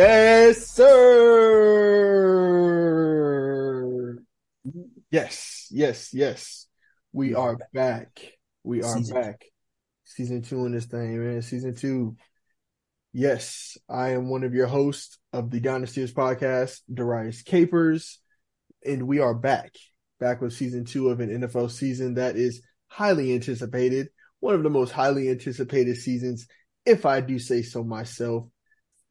Yes, sir. Yes, yes, yes. We are back. We are Season back. Season two in this thing, man. Season two. Yes, I am one of your hosts of the Dynastyers podcast, Darius Capers, and we are back. Back with season two of an NFL season that is highly anticipated. One of the most highly anticipated seasons, if I do say so myself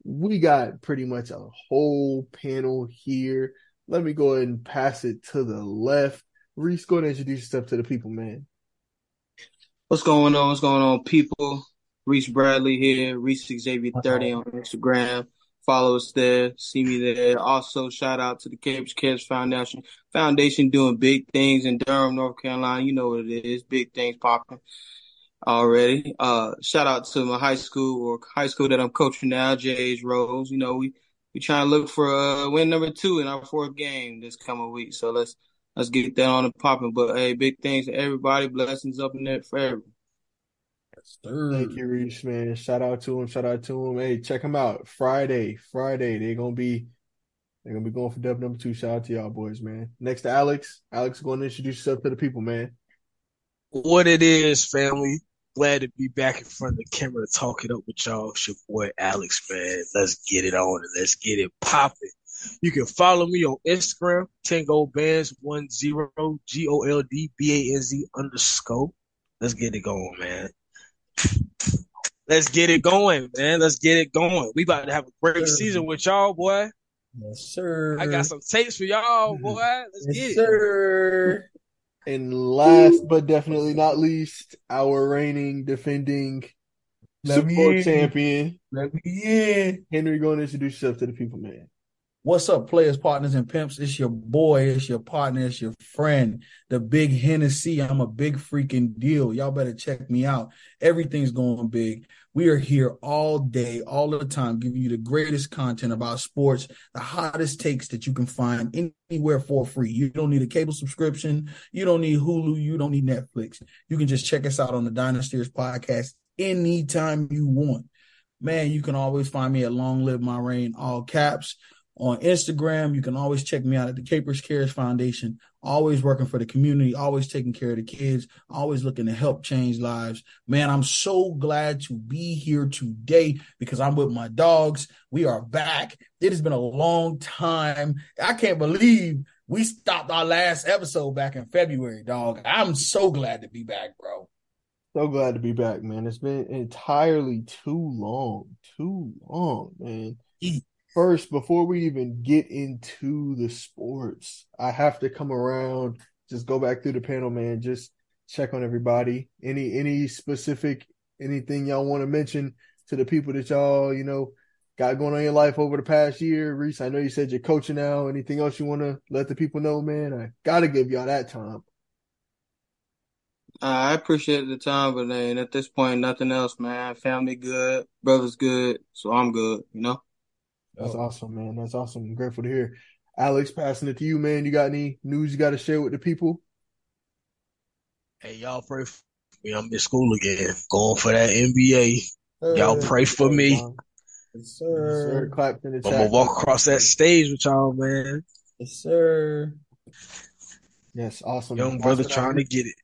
we got pretty much a whole panel here. Let me go ahead and pass it to the left. Reese, go ahead and introduce yourself to the people, man. What's going on? What's going on, people? Reese Bradley here, Reese Xavier 30 on Instagram. Follow us there, see me there. Also, shout out to the Capers Cares Foundation. Foundation doing big things in Durham, North Carolina. You know what it is. Big things popping already. Uh, shout out to my high school or high school that I'm coaching now, Jay's Rose. You know, we we trying to look for uh win number two in our fourth game this coming week. So let's let's get that on and popping. But hey, big things to everybody. Blessings up in there for everyone. Thank you, Reese, man. Shout out to him. Shout out to him. Hey, check him out. Friday, Friday. They're gonna be they're gonna be going for dub number two. Shout out to y'all boys, man. Next to Alex. Alex, going to introduce yourself to the people, man. What it is, family. Glad to be back in front of the camera to talk it up with y'all. It's your boy Alex, man. Let's get it on and let's get it popping. You can follow me on Instagram, 10 gold bands, 10 G O L D B A N Z underscore. Let's get it going, man. Let's get it going, man. Let's get it going. We about to have a great season with y'all, boy. Yes, sir. I got some tapes for y'all, boy. Let's yes, get it. sir. And last but definitely not least, our reigning, defending Let Super me Bowl in. champion, Let me in. Henry. Go and introduce yourself to the people, man. What's up, players, partners, and pimps? It's your boy, it's your partner, it's your friend, the big Hennessy. I'm a big freaking deal. Y'all better check me out. Everything's going big. We are here all day, all the time, giving you the greatest content about sports, the hottest takes that you can find anywhere for free. You don't need a cable subscription. You don't need Hulu. You don't need Netflix. You can just check us out on the Dynastyers podcast anytime you want. Man, you can always find me at Long Live My Reign, all caps on Instagram. You can always check me out at the Capers Cares Foundation. Always working for the community, always taking care of the kids, always looking to help change lives. Man, I'm so glad to be here today because I'm with my dogs. We are back. It has been a long time. I can't believe we stopped our last episode back in February, dog. I'm so glad to be back, bro. So glad to be back, man. It's been entirely too long, too long, man. First, before we even get into the sports, I have to come around, just go back through the panel, man. Just check on everybody. Any any specific anything y'all want to mention to the people that y'all you know got going on in your life over the past year? Reese, I know you said you're coaching now. Anything else you want to let the people know, man? I gotta give y'all that time. I appreciate the time, but then at this point, nothing else, man. Family good, brothers good, so I'm good. You know. That's oh. awesome, man. That's awesome. I'm grateful to hear. Alex, passing it to you, man. You got any news you got to share with the people? Hey, y'all pray for me. I'm in school again, going for that MBA. Y'all pray for me. Yes, Yes, sir. sir. Clap in the I'm chat. gonna walk across that stage with y'all, man. Yes, sir. Yes, awesome. Young Pass brother trying to get it.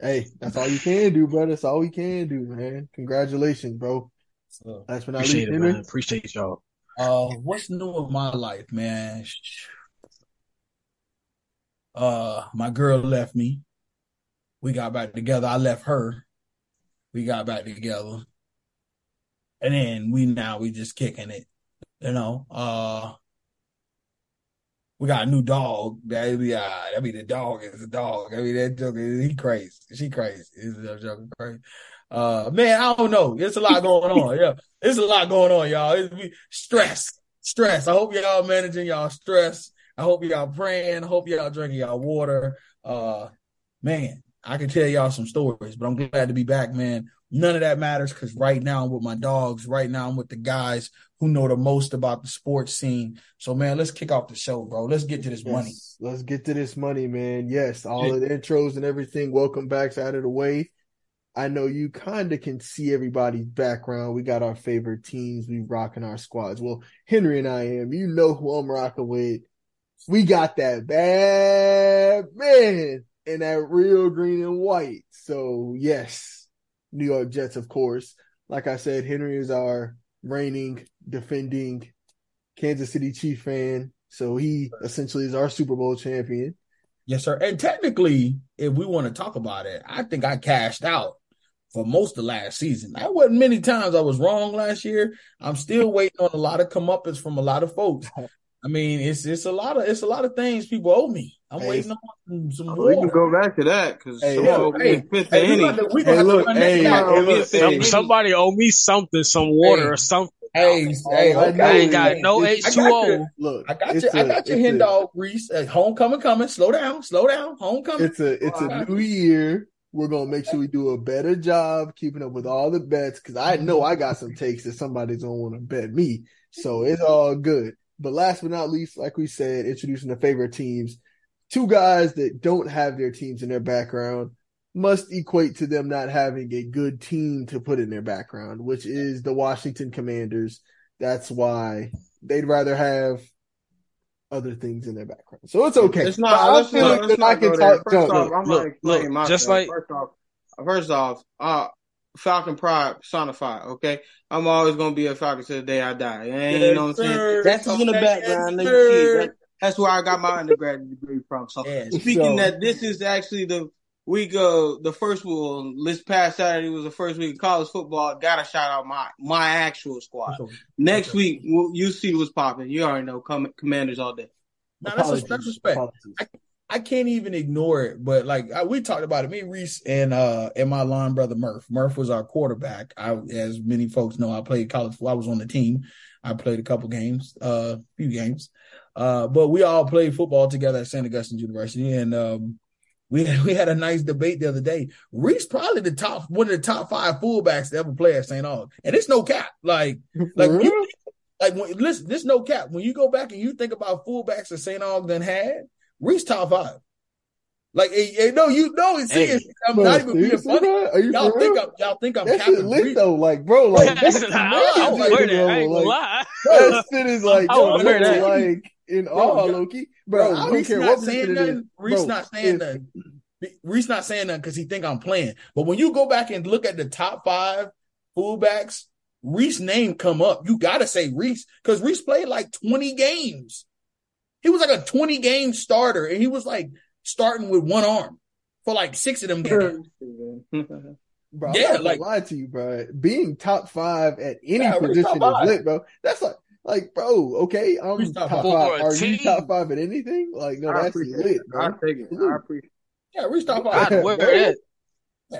Hey, that's all you can do, brother. That's all we can do, man. Congratulations, bro. So, Last but not Appreciate least, it, man. Appreciate y'all. Uh, what's new in my life, man? Uh, my girl left me. We got back together. I left her. We got back together. And then we now we just kicking it. You know, uh we got a new dog. That be uh that be the dog is the dog. I mean that joke is he crazy. She crazy. Is that joke crazy? Uh man, I don't know. It's a lot going on. Yeah. It's a lot going on, y'all. It's we, stress. Stress. I hope y'all managing y'all stress. I hope y'all praying. I hope y'all drinking y'all water. Uh man, I can tell y'all some stories, but I'm glad to be back, man. None of that matters because right now I'm with my dogs. Right now I'm with the guys who know the most about the sports scene. So, man, let's kick off the show, bro. Let's get to this money. Let's get to this money, man. Yes, all of the intros and everything. Welcome back's out of the way. I know you kind of can see everybody's background. We got our favorite teams. We rocking our squads. Well, Henry and I am. You know who I'm rocking with. We got that bad man in that real green and white. So yes, New York Jets, of course. Like I said, Henry is our reigning, defending Kansas City Chief fan. So he essentially is our Super Bowl champion. Yes, sir. And technically, if we want to talk about it, I think I cashed out for most of last season. That wasn't many times I was wrong last year. I'm still waiting on a lot of comeuppance from a lot of folks. I mean, it's it's a lot of it's a lot of things people owe me. I'm Hey, waiting on some Oh, we can go back to that because Hey, yeah, hey, fifth Hey, we inning. gonna we Hey, gonna look, hey, down. hey, It'll be a look, fifth. Somebody owe me something, some water Hey. or something. Hey, hey, I okay. I ain't got it. no It's- I got H2O. Look, I got it's you. I a- got your it's hen a- dog, Reese. Uh, homecoming coming. Slow down. Slow down. Homecoming. It's a it's a new year. We're gonna make sure we do a better job keeping up with all the bets because I know I got some takes that somebody's gonna want to bet me. So it's all good. But last but not least, like we said, introducing the favorite teams. Two guys that don't have their teams in their background must equate to them not having a good team to put in their background, which is the Washington Commanders. That's why they'd rather have other things in their background. So it's okay. It's But not. I Let's feel like let's I not can go talk First off, I'm Look, gonna look, myself. just like- first off, first off, uh, Falcon Pride personified. Okay, I'm always gonna be a Falcon to the day I die. And, you know what I'm saying? That's just in the background. yes, Let you see it. sir. That- that's where I got my undergraduate degree from. So Yes. speaking So- that this is actually the week of the first one. This past Saturday was the first week of college football. Got to shout out my my actual squad. Next Okay. week, we'll, you see what's popping. You already know, com- Commanders all day. Now, that's, a, that's respect. Apologies. I can't even ignore it. But like I, we talked about it, me, Reese, and uh, and my line brother Murph. Murph was our quarterback. I, as many folks know, I played college. football. I was on the team. I played a couple games, uh, few games. Uh, but we all played football together at St. Augustine University, and um, we we had a nice debate the other day. Reese probably the top one of the top five fullbacks to ever play at St. Aug, and it's no cap. Like like you, like when, listen, this no cap. When you go back and you think about fullbacks that St. Ogden had, Reese top five. Like, hey, hey, no, you know it's Hey. serious. I'm Bro, not even being funny. Are you Y'all think real? I'm y'all think I'm That shit capping lit though, like bro, like that's Listen, I, I amazing, wear that. I ain't bro. gonna Like, lie. that shit is like, I yo, would wear bro, that. like in awe, yeah. Loki, bro. Bro, I don't Reese care not what saying it is, nothing. Reese bro. not saying if- nothing. Reese not saying nothing because he think I'm playing. But when you go back and look at the top five fullbacks, Reese name come up. You gotta say Reese because Reese played like 20 games. He was like a 20 game starter, and he was like starting with one arm for like six of them games. Bro, I'm Yeah, not like- gonna lie to you, bro. Being top five at any Yeah, position is lit, bro. That's like, like, bro. Okay, I'm Reese top, top five. five. For a Are you top five at anything? Like, no, I that's appreciate lit, it. bro. I take it. I appreciate Yeah, Reese top five. I'd wear Bro. that. Yeah.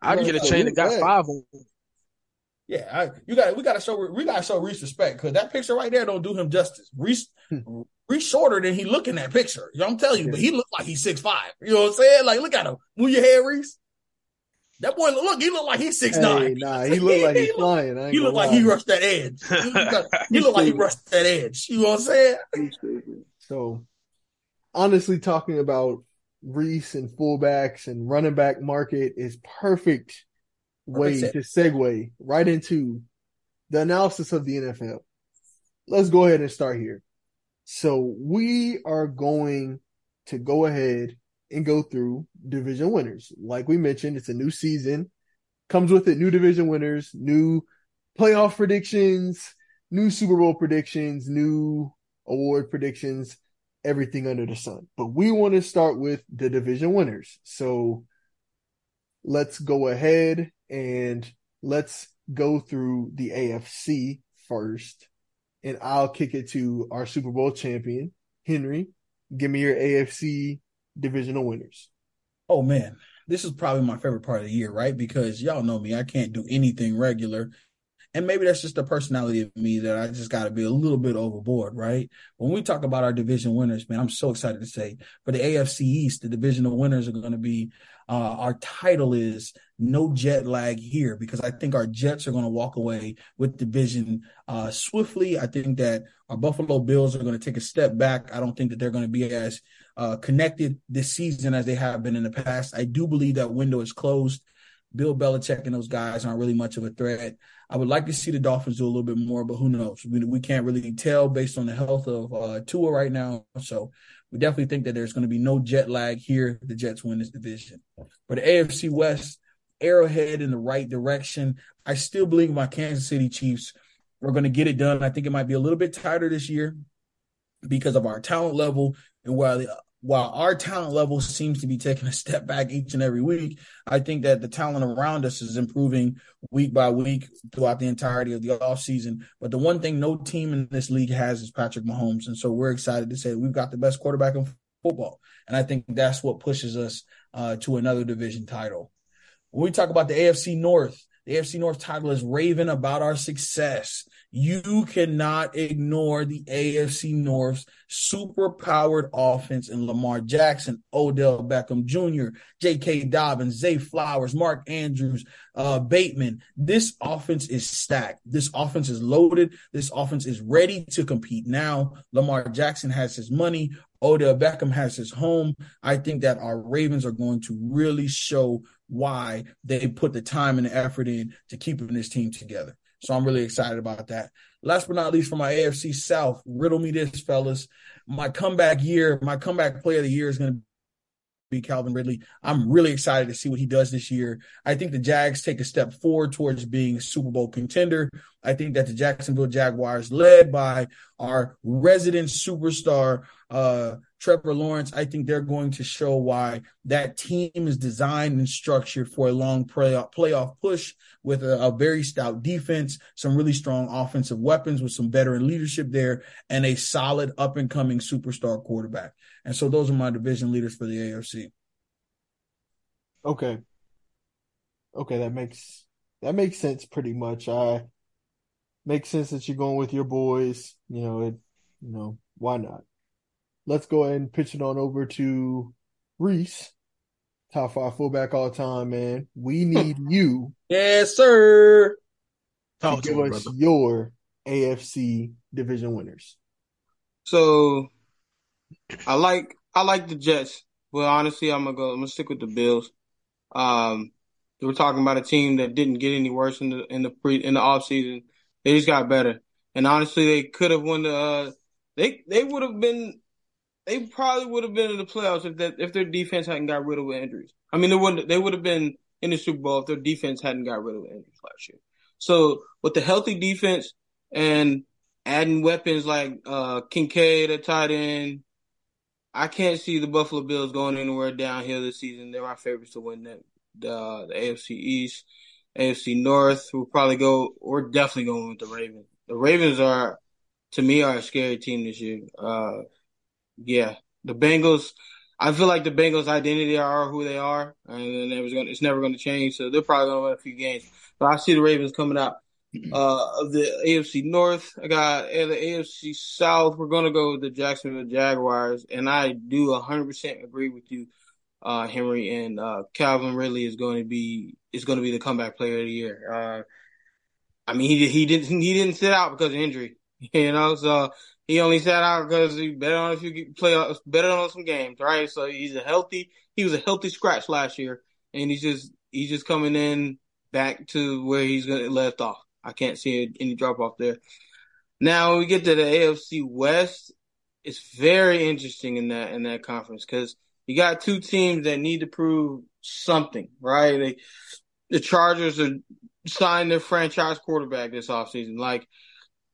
I'd get a chain you that got back. five on. Yeah, I, you got we got to show we got to show Reese respect because that picture right there don't do him justice. Reese hmm. Reese shorter than he look in that picture. You know what I'm telling you, but he look like he's six five. You know what I'm saying? Like, look at him. Move your head, Reese. That boy look. He look like he's six Hey, nine. nah, he look like he's He flying. I He look like he rushed that edge. He look like, he look like he rushed that edge. You know what I'm saying? So, honestly, talking about Reese and fullbacks and running back market is perfect way to segue right into the analysis of the NFL. Let's go ahead and start here. So we are going to go ahead and go through division winners. Like we mentioned, it's a new season. Comes with it new division winners, new playoff predictions, new Super Bowl predictions, new award predictions, everything under the sun. But we want to start with the division winners. So let's go ahead and let's go through the AFC first. And I'll kick it to our Super Bowl champion, Henry. Give me your AFC divisional winners. Oh man, this is probably my favorite part of the year, right? Because y'all know me, I can't do anything regular. And maybe that's just the personality of me that I just got to be a little bit overboard, right? When we talk about our division winners, man, I'm so excited to say for the AFC East, the divisional winners are going to be, uh, our title is no jet lag here because I think our Jets are going to walk away with division, uh, swiftly. I think that our Buffalo Bills are going to take a step back. I don't think that they're going to be as, uh, connected this season as they have been in the past. I do believe that window is closed. Bill Belichick and those guys aren't really much of a threat. I would like to see the Dolphins do a little bit more, but who knows? We, we can't really tell based on the health of uh, Tua right now. So we definitely think that there's going to be no jet lag here. The Jets win this division. For the AFC West, arrowhead in the right direction. I still believe my Kansas City Chiefs are going to get it done. I think it might be a little bit tighter this year because of our talent level and while the, while our talent level seems to be taking a step back each and every week, I think that the talent around us is improving week by week throughout the entirety of the offseason. But the one thing no team in this league has is Patrick Mahomes. And so we're excited to say we've got the best quarterback in football. And I think that's what pushes us uh, to another division title. When we talk about the AFC North, the AFC North title is raving about our success. You cannot ignore the AFC North's super powered offense in Lamar Jackson, Odell Beckham Jr., J.K. Dobbins, Zay Flowers, Mark Andrews, uh, Bateman. This offense is stacked. This offense is loaded. This offense is ready to compete now. Lamar Jackson has his money. Odell Beckham has his home. I think that our Ravens are going to really show why they put the time and the effort in to keeping this team together. So I'm really excited about that. Last but not least, for my AFC South, riddle me this, fellas. My comeback year, my comeback player of the year is going to be Calvin Ridley. I'm really excited to see what he does this year. I think the Jags take a step forward towards being a Super Bowl contender. I think that the Jacksonville Jaguars, led by our resident superstar, uh, Trevor Lawrence, I think they're going to show why that team is designed and structured for a long playoff, playoff push with a, a, very stout defense, some really strong offensive weapons with some veteran leadership there, and a solid up and coming superstar quarterback. And so those are my division leaders for the AFC. Okay. Okay, that makes that makes sense pretty much. I makes sense that you're going with your boys. You know, it you know, why not? let's go ahead and pitch it on over to Reese, top five fullback all time, man. We need you. Yes, sir. To give me, us brother. your AFC division winners. So I like I like the Jets, but honestly I'm gonna go I'm gonna stick with the Bills. Um we're talking about a team that didn't get any worse in the in the pre in the off season. They just got better. And honestly they could have won the uh they they would have been they probably would have been in the playoffs if that if their defense hadn't got rid of injuries. I mean, they would they would have been in the Super Bowl if their defense hadn't got rid of injuries last year. So with the healthy defense and adding weapons like uh, Kincaid at tight end, I can't see the Buffalo Bills going anywhere downhill this season. They're my favorites to win that the, the AFC East, AFC North. We'll probably go. We're definitely going with the Ravens. The Ravens are, to me, are a scary team this year. Uh, yeah, the Bengals. I feel like the Bengals' identity are who they are, and gonna, it's never going to change. So they're probably going to win a few games. But I see the Ravens coming out uh, of the AFC North. I got uh, the AFC South. We're going to go with the Jacksonville Jaguars, and I do 100% agree with you, uh, Henry. And uh, Calvin Ridley is going to be is going to be the comeback player of the year. Uh, I mean, he he didn't he didn't sit out because of injury, you know. So he only sat out because he bet on a few play better on some games, right? So he's a healthy. He was a healthy scratch last year, and he's just he's just coming in back to where he's left off. I can't see any drop off there. Now when we get to the AFC West, it's very interesting in that in that conference because you got two teams that need to prove something, right? They, the Chargers are signed their franchise quarterback this offseason. Like,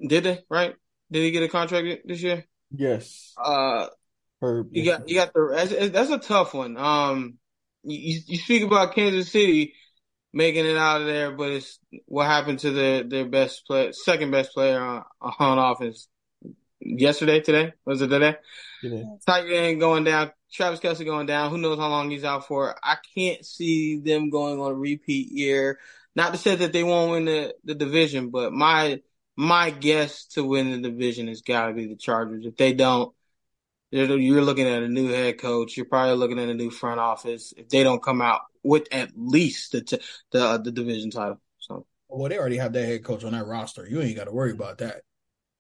did they? Right? Did he get a contract this year? Yes. Uh, Herb. You got you got the that's, that's a tough one. Um, you you speak about Kansas City making it out of there, but it's what happened to their their best player, second best player on, on offense yesterday, today was it today? Yeah. Tight end going down. Travis Kelce going down. Who knows how long he's out for? I can't see them going on a repeat year. Not to say that they won't win the, the division, but my my guess to win the division has got to be the Chargers. If they don't, you're looking at a new head coach. You're probably looking at a new front office. If they don't come out with at least the t- the uh, the division title, so well, they already have that head coach on that roster. You ain't got to worry about that.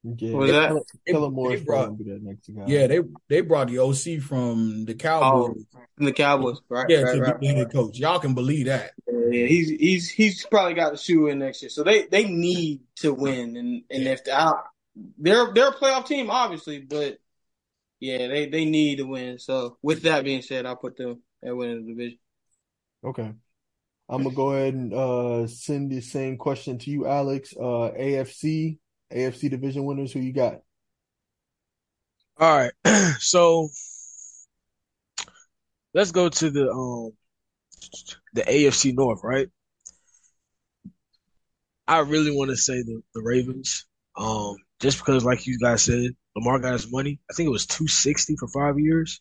Yeah, was that? They, they brought, yeah, they they brought the OC from the Cowboys. Oh, from the Cowboys, right? Yeah, right, to right, be the head coach. Y'all can believe that. Yeah, yeah, he's he's he's probably got a shoe in next year. So they they need to win, and and if they, I, they're they're a playoff team, obviously, but yeah, they they need to win. So with that being said, I'll put them at winning the division. Okay. I'm gonna go ahead and uh, send the same question to you, Alex. Uh, AFC, AFC division winners. Who you got? All right. so let's go to the um the AFC North, right? I really want to say the, the Ravens. Um, just because, like you guys said, Lamar got his money. I think it was two sixty for five years.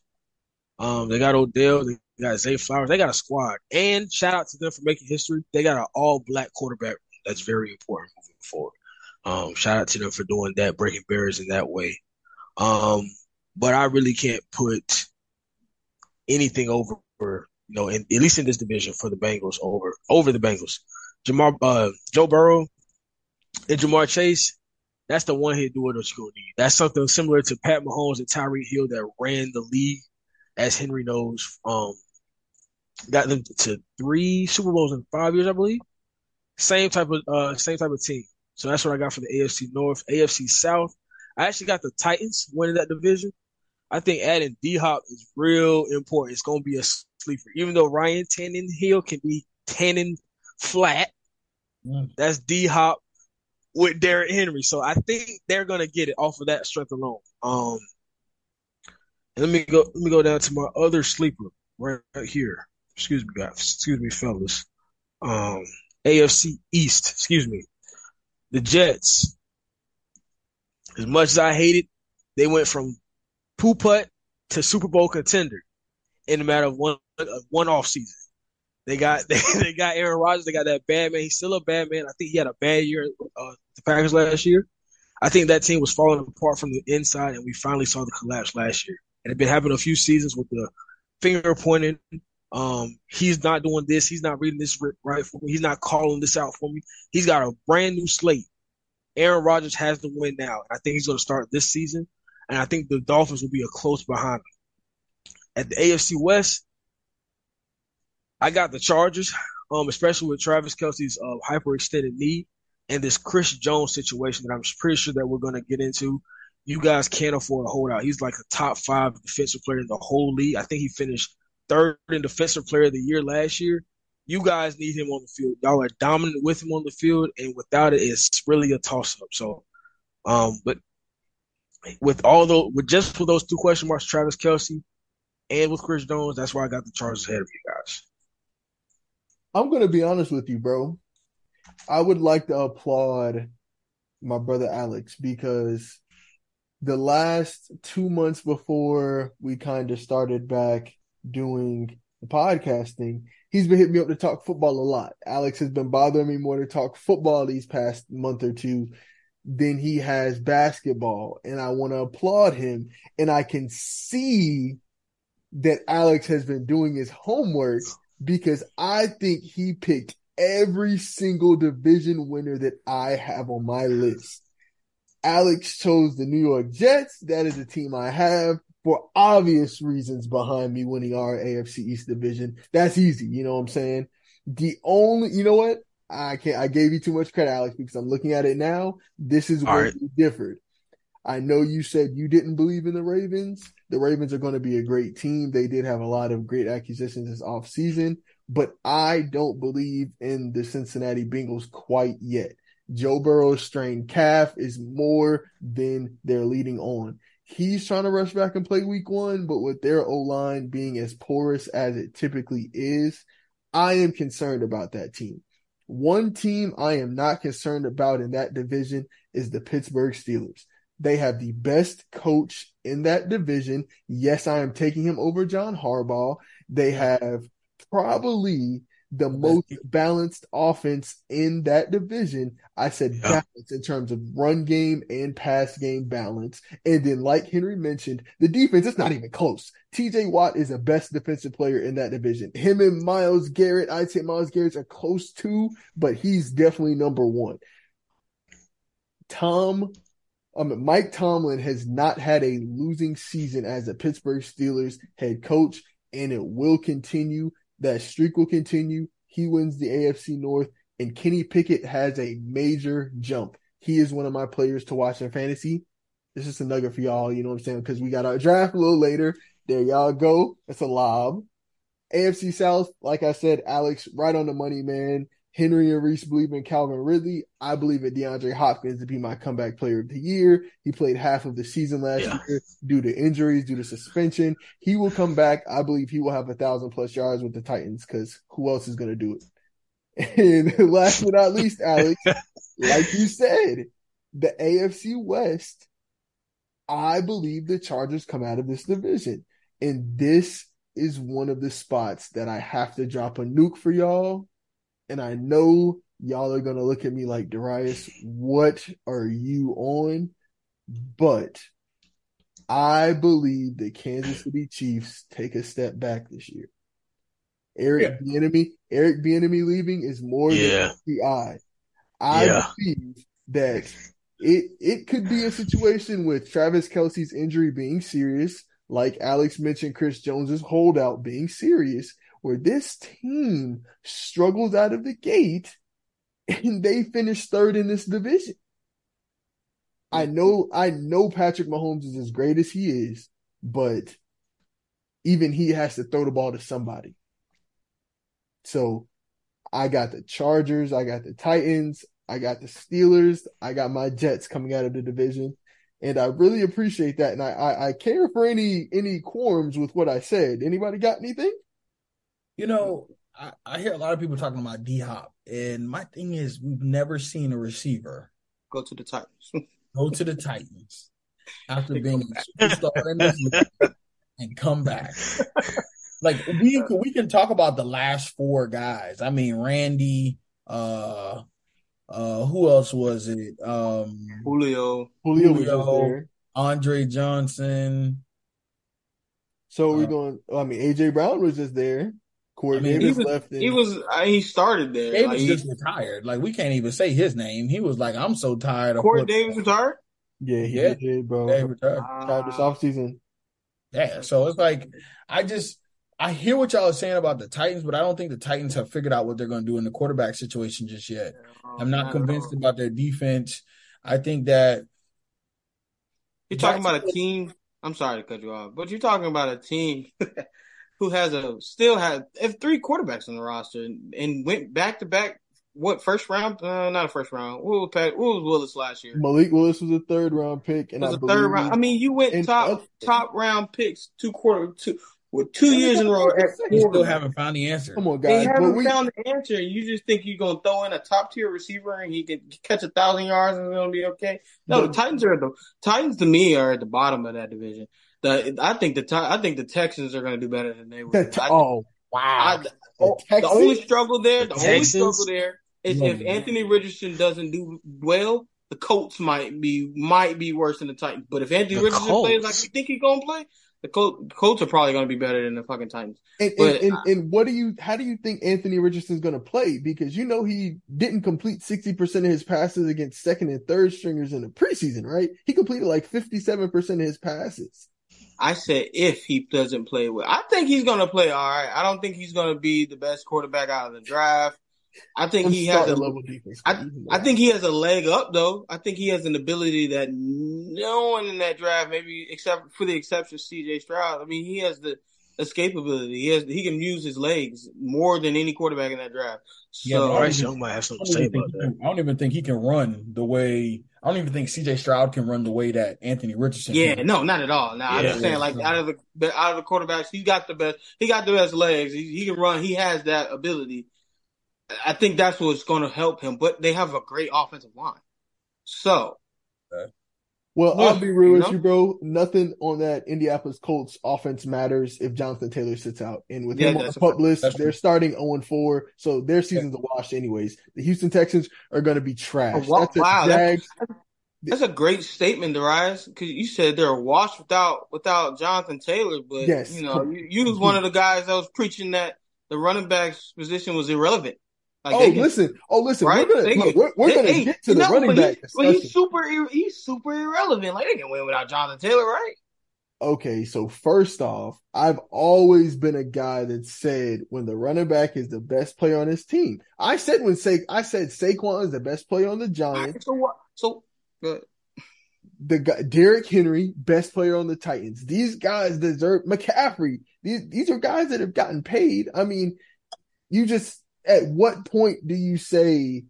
Um, they got Odell, they got Zay Flowers, they got a squad, and shout out to them for making history. They got an all black quarterback. That's very important moving forward. Um, shout out to them for doing that, breaking barriers in that way. Um, but I really can't put anything over, you know, in, at least in this division for the Bengals over over the Bengals. Jamar, uh, Joe Burrow and Ja'Marr Chase, that's the one hit duo that you're gonna need. That's something similar to Pat Mahomes and Tyreek Hill that ran the league, as Henry knows. Um, got them to three Super Bowls in five years, I believe. Same type of uh, same type of team. So that's what I got for the AFC North, AFC South. I actually got the Titans winning that division. I think adding D Hop is real important. It's going to be a sleeper, even though Ryan Tannehill can be tanning flat. Mm. That's D Hop with Derrick Henry. So I think they're to get it off of that strength alone. Um, let me go. Let me go down to my other sleeper right, here. Excuse me, guys. Excuse me, fellas. Um, AFC East. Excuse me. The Jets. As much as I hate it, they went from poo putt to Super Bowl contender in a matter of one one off season. They got they, they got Aaron Rodgers. They got that bad man. He's still a bad man. I think he had a bad year uh, the Packers last year. I think that team was falling apart from the inside, and we finally saw the collapse last year. And it's been happening a few seasons with the finger pointing. Um, he's not doing this. He's not reading this right for me. He's not calling this out for me. He's got a brand new slate. Aaron Rodgers has to win now. I think he's going to start this season and I think the Dolphins will be a close behind them. At the AFC West, I got the Chargers, um, especially with Travis Kelce's uh, hyperextended knee and this Chris Jones situation that I'm pretty sure that we're going to get into. You guys can't afford a holdout. He's like a top five defensive player in the whole league. I think he finished third in defensive player of the year last year. You guys need him on the field. Y'all are dominant with him on the field, and without it, it's really a toss up. So, um, but with all the with just with those two question marks, Travis Kelce and with Chris Jones, that's why I got the Chargers ahead of you guys. I'm gonna be honest with you, bro. I would like to applaud my brother Alex because the last two months before we kind of started back doing the podcasting, he's been hitting me up to talk football a lot. Alex has been bothering me more to talk football these past month or two than he has basketball. And I want to applaud him. And I can see that Alex has been doing his homework because I think he picked every single division winner that I have on my list. Alex chose the New York Jets. That is a team I have for obvious reasons behind me winning our AFC East division. That's easy. You know what I'm saying? The only, you know what? I can't. I gave you too much credit, Alex, because I'm looking at it now. This is where right. you differed. I know you said you didn't believe in the Ravens. The Ravens are going to be a great team. They did have a lot of great acquisitions this offseason, but I don't believe in the Cincinnati Bengals quite yet. Joe Burrow's strained calf is more than they're leading on. He's trying to rush back and play week one, but with their O line being as porous as it typically is, I am concerned about that team. One team I am not concerned about in that division is the Pittsburgh Steelers. They have the best coach in that division. Yes, I am taking him over John Harbaugh. They have probably the most balanced offense in that division. I said yeah. balance in terms of run game and pass game balance. And then, like Henry mentioned, the defense is not even close. TJ Watt is the best defensive player in that division. Him and Myles Garrett, I'd say Myles Garrett's are close to, but he's definitely number one. Tom um, Mike Tomlin has not had a losing season as a Pittsburgh Steelers head coach, and it will continue that streak will continue. he wins the AFC North, and Kenny Pickett has a major jump. He is one of my players to watch in fantasy. This is a nugget for y'all, you know what I'm saying? Because we got our draft a little later. There y'all go. It's a lob. AFC South, like I said, Alex, right on the money, man. Henry and Reese believe in Calvin Ridley. I believe in DeAndre Hopkins to be my comeback player of the year. He played half of the season last Yeah. year due to injuries, due to suspension. He will come back. I believe he will have a thousand plus yards with the Titans because who else is going to do it? And last but not least, Alex, like you said, the AFC West, I believe the Chargers come out of this division. And this is one of the spots that I have to drop a nuke for y'all. And I know y'all are going to look at me like, Darius, what are you on? But I believe the Kansas City Chiefs take a step back this year. Eric Bieniemy, Eric Bieniemy leaving is more Yeah. than the eye. I Yeah. believe that it it could be a situation with Travis Kelce's injury being serious, like Alex mentioned, Chris Jones's holdout being serious, where this team struggles out of the gate and they finish third in this division. I mm-hmm. know, I know Patrick Mahomes is as great as he is, but even he has to throw the ball to somebody. So I got the Chargers, I got the Titans, I got the Steelers, I got my Jets coming out of the division. And I really appreciate that. And I, I, I care for any any quorums with what I said. Anybody got anything? You know, I, I hear a lot of people talking about D Hop, and my thing is, we've never seen a receiver Go to the Titans. go to the Titans after being a superstar in this league and come back. Like we can we can talk about the last four guys. I mean, Randy. Uh, uh, who else was it? Um, Julio. Julio was Julio. there. Andre Johnson. So we're Uh, going. I mean, AJ Brown was just there. Corey I mean, Davis he was- left. And, He was. Uh, he started there. Davis Like, he- just retired. Like we can't even say his name. He was like, I'm so tired of Corey football. Davis retired. yeah, he Yeah. did, bro. Yeah, he retired. Retired this offseason. Yeah, so it's like I just I hear what y'all are saying about the Titans, but I don't think the Titans have figured out what they're going to do in the quarterback situation just yet. I'm not convinced about their defense. I think that You're talking about a team. I'm sorry to cut you off, but you're talking about a team who has a still had have three quarterbacks on the roster and, and went back to back. What first round? Uh, not a first round. What was, Pat, what was Willis last year? Malik Willis was a third round pick, and It was I a believe third round. I mean, you went top other- top round picks two quarter two with two years in a row. At we still haven't found the answer. come on, guys. But haven't we, found the answer. You just think you're gonna throw in a top tier receiver and he can catch a thousand yards and it's gonna be okay. No, the Titans are the Titans to me are at the bottom of that division. The I think the I think the Texans are gonna do better than they were. the, I, oh wow, I- The oh, the only struggle there, the, The only struggle there is Yeah. if Anthony Richardson doesn't do well, the Colts might be might be worse than the Titans. But if Anthony The Richardson Colts? plays like you think he's gonna play, the Colts, Colts are probably gonna be better than the fucking Titans. And, But- and, and, and what do you, how do you think Anthony Richardson's going to play? Because you know he didn't complete 60% of his passes against second and third stringers in the preseason, right? He completed like 57% of his passes. I said if he doesn't play well. I think he's gonna play all right. I don't think he's gonna be the best quarterback out of the draft. I think And he has a level defense. I, I think he has a leg up though. I think he has an ability that no one in that draft, maybe except for the exception of CJ Stroud. I mean, he has the escapability. He has he can use his legs more than any quarterback in that draft. Yeah, So but I Bryce Young might have I something don't, to say about that. I don't even think he can run the way. I don't even think C.J. Stroud can run the way that Anthony Richardson. yeah, can. no, not at all. Now I'm Yeah. just saying, like out of the out of the quarterbacks, he got the best. He got the best legs. He, he can run. He has that ability. I think that's what's going to help him. But they have a great offensive line. So Well, Yeah, I'll be real you with know? you, bro. Nothing on that Indianapolis Colts offense matters if Jonathan Taylor sits out. And with Yeah, him on the pup list, they're starting 0 4, so their season's a wash anyways. The Houston Texans are going to be trash. Oh, wow, That's a wow, that's-. That's a great statement, Darius, because you said they're a wash without without Jonathan Taylor. But Yes. you know, you, you was one of the guys that was preaching that the running backs position was irrelevant. Like Oh, can- listen. Oh, listen. right? We're gonna, can- we're, we're going to hey, get to the know, running but back he- But he's super. He's super irrelevant. Like they can win without Jonathan Taylor, right? Okay, so first off, I've always been a guy that said when the running back is the best player on his team. I said when Sa- I said Saquon is the best player on the Giants. So what? So uh, The guy, Derrick Henry, best player on the Titans. These guys deserve McCaffrey. These these are guys that have gotten paid. I mean, you just at what point do you say,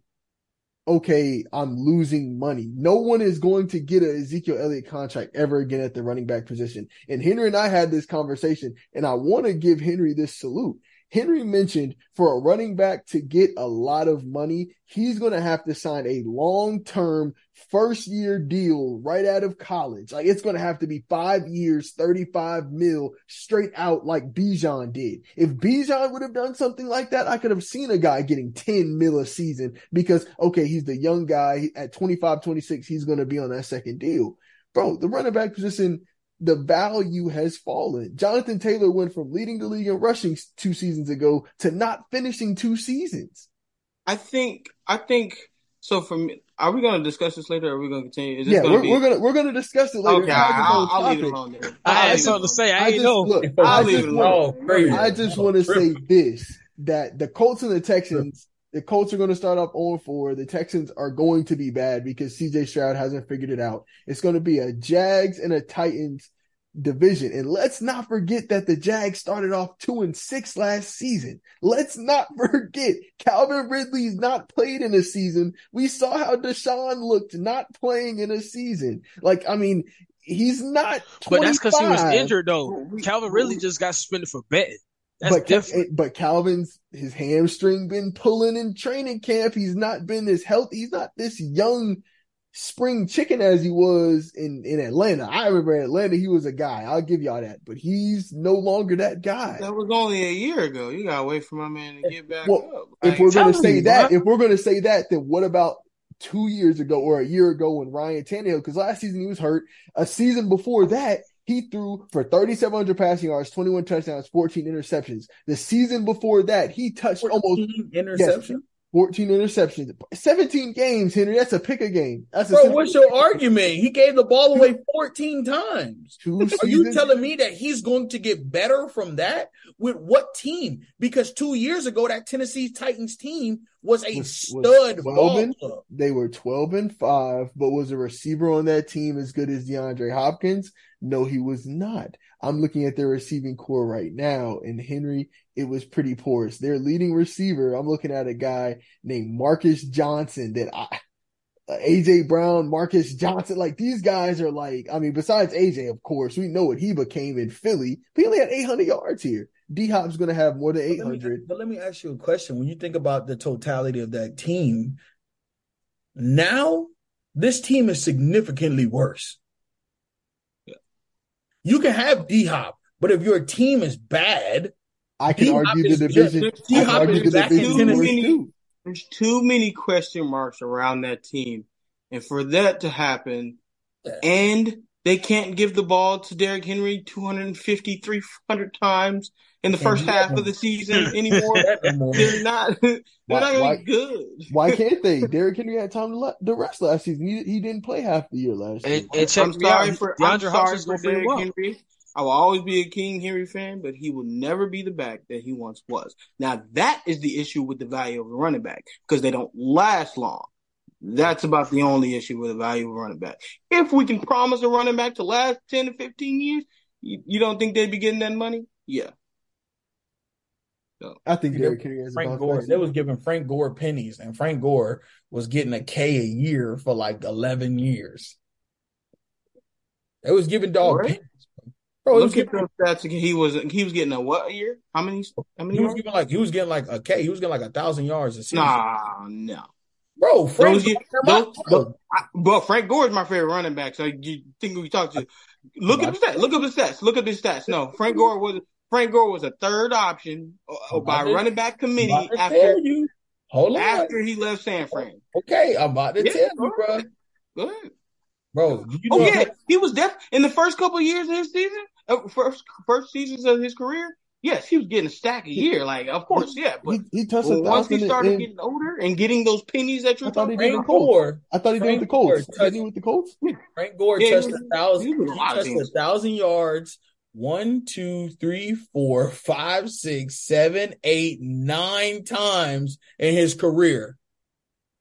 okay, I'm losing money? No one is going to get a Ezekiel Elliott contract ever again at the running back position. And Henry and I had this conversation, and I want to give Henry this salute. Henry mentioned for a running back to get a lot of money, he's going to have to sign a long term first year deal right out of college. Like it's going to have to be five years, 35 mil straight out like Bijan did. If Bijan would have done something like that, I could have seen a guy getting 10 mil a season because, okay, he's the young guy at 25, 26. He's going to be on that second deal. Bro, the running back position, the value has fallen. Jonathan Taylor went from leading the league in rushing two seasons ago to not finishing two seasons. I think I think so. For me, are we going to discuss this later? or Are we going to continue? Is this Yeah, going we're, to be we're gonna we're gonna discuss it later. okay? I'll, I'll leave it topic. alone there. I I'll had something to say. I I just know. look. I'll I leave just it want. alone. Oh, crazy. I just want to say this: that the Colts and the Texans, the Colts are going to start off 0 4. The Texans are going to be bad because CJ Stroud hasn't figured it out. It's going to be a Jags and a Titans division. And let's not forget that the Jags started off 2 and 6 last season. Let's not forget Calvin Ridley's not played in a season. We saw how Deshaun looked not playing in a season. Like, I mean, he's not 25. But that's because he was injured though. Calvin really just got suspended for betting. That's but, different. Eh, but Calvin's his hamstring been pulling in training camp. He's not been as healthy. He's not this young spring chicken as he was in, in Atlanta. I remember in Atlanta, he was a guy. I'll give y'all that, but he's no longer that guy. That was only a year ago. You gotta wait for my man to get back Well, up. If we're going to say you, that, bro. if we're going to say that, then what about two years ago or a year ago when Ryan Tannehill, because last season he was hurt. A season before that, he threw for 3,700 passing yards, 21 touchdowns, 14 interceptions. The season before that, he touched almost 14 interception. 14 interceptions, 17 games, Henry. That's a pick a game. That's a Bro, what's your argument? He gave the ball away 14 times. two Are you telling me that he's going to get better from that? With what team? Because two years ago, that Tennessee Titans team was a Was- was stud 12 ball and- club. They were 12 and 5, but was a receiver on that team as good as DeAndre Hopkins? No, he was not. I'm looking at their receiving core right now, and Henry, it was pretty porous. Their leading receiver, I'm looking at a guy named Marcus Johnson that I, AJ Brown, Marcus Johnson, like these guys are like, I mean, besides AJ, of course, we know what he became in Philly, but he only had 800 yards here. D Hop's going to have more than But let, me, 800. but let me ask you a question. When you think about the totality of that team, now this team is significantly worse. You can have D Hop, but if your team is bad, I can D-Hop argue is- the division. yeah, I can D-Hop is the back in Tennessee. worse too. There's too many question marks around that team. And for that to happen, Yeah. and they can't give the ball to Derrick Henry 250, 300 times in the first half of the season anymore. that no more. they're not, they're Why- not going why- good. Why can't they? Derrick Henry had time to le- the rest last season. He, he didn't play half the year last year. and check I'm sorry out. for I'm DeAndre sorry Hopkins for gonna fit him Derrick well. Henry. I will always be a King Henry fan, but he will never be the back that he once was. Now that is the issue with the value of a running back because they don't last long. That's about the only issue with the value of a running back. If we can promise a running back to last ten to fifteen years, you, you don't think they'd be getting that money? Yeah. I think Derrick Henry has Frank Gore. They was giving Frank Gore pennies, and Frank Gore was getting a K a year for like eleven years. They was giving dog pennies. Bro, Look at those stats. again. He was he was getting a what a year? How many? How many? he was yards? giving like he was getting like a K. He was getting like a thousand yards a season. Nah, no. Bro, Frank Those, Gore, my those, dog. I, but Frank Gore is my favorite running back. So you think we talk to? Look at the stats. Look up the stats. Look up the stats. No, Frank Gore was Frank Gore was a third option uh, by About to- running back committee about to after you. Hold on. after he left San Fran. Okay, I'm about to Yeah, tell go you, bro. ahead. Go ahead. Bro, you Oh yeah, he was def in the first couple of years of his season, uh, first first seasons of his career. yes, he was getting a stack a year. Like, of course, yeah. But he, he touched well, a once he started and- getting older and getting those pennies that you're I talking about, the Colts. Gore, I thought he did with the Colts. Gore Didn't he with the Colts? Frank Gore Yeah, touched he a thousand. he He was a lot of touched a thousand yards. One, two, three, four, five, six, seven, eight, nine times in his career.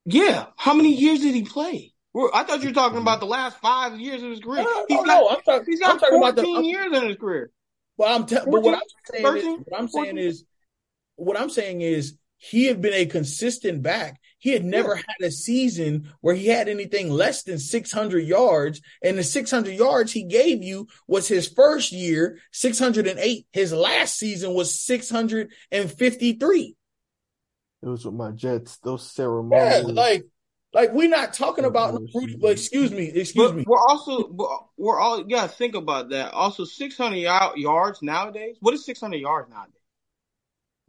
yeah. How many years did he play? I thought you were talking about the last five years of his career. No, He's no, got, no, I'm talking. he's I'm got talking about 14 the. I'm- years in his career. Well, I'm. Te- but what I'm saying 13, is, what I'm saying 14. is, what I'm saying is, he had been a consistent back. He had never had a season where he had anything less than 600 yards, and the 600 yards he gave you was his first year, 608. His last season was 653. It was with my Jets. Those Yeah, like, like we're not talking about no Rudy. But excuse me, excuse But me. we're also we're all you gotta think about that. Also, 600 y- yards nowadays. What is 600 yards nowadays?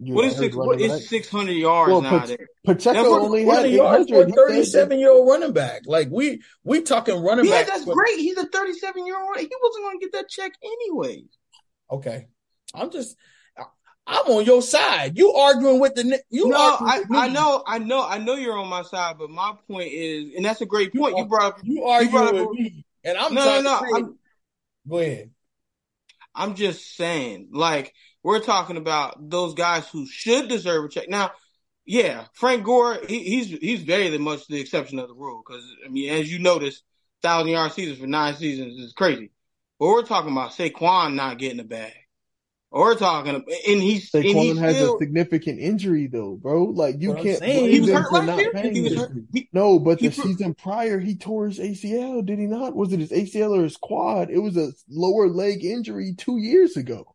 You What know, is six? What running is back. 600 yards Well, nowadays? Pacheco Now, what- only What had are the yards 800. for a He said that- 37 year old running back? Like we we talking running Yeah, back. Yeah, that's with- great. He's a 37 year old. He wasn't going to get that check anyways. Okay, I'm just I'm on your side. You arguing with the you no, I, with. I know, I know, I know you're on my side, but my point is, and that's a great point. You brought up. you arguing brought up with me, and I'm No, no, no. I'm, go ahead. I'm just saying, like, we're talking about those guys who should deserve a check. Now, yeah, Frank Gore, he, he's he's very much the exception of the rule because I mean, as you notice, thousand yard seasons for nine seasons is crazy. But we're talking about Saquon not getting a bag. Or we're talking, and he's and Saquon he's has still, a significant injury though, bro. Like you can't saying, blame he was hurt for last not year. paying He was him. hurt. He, No, but the pro- season prior he tore his ACL, did he not? Was it his ACL or his quad? It was a lower leg injury two years ago.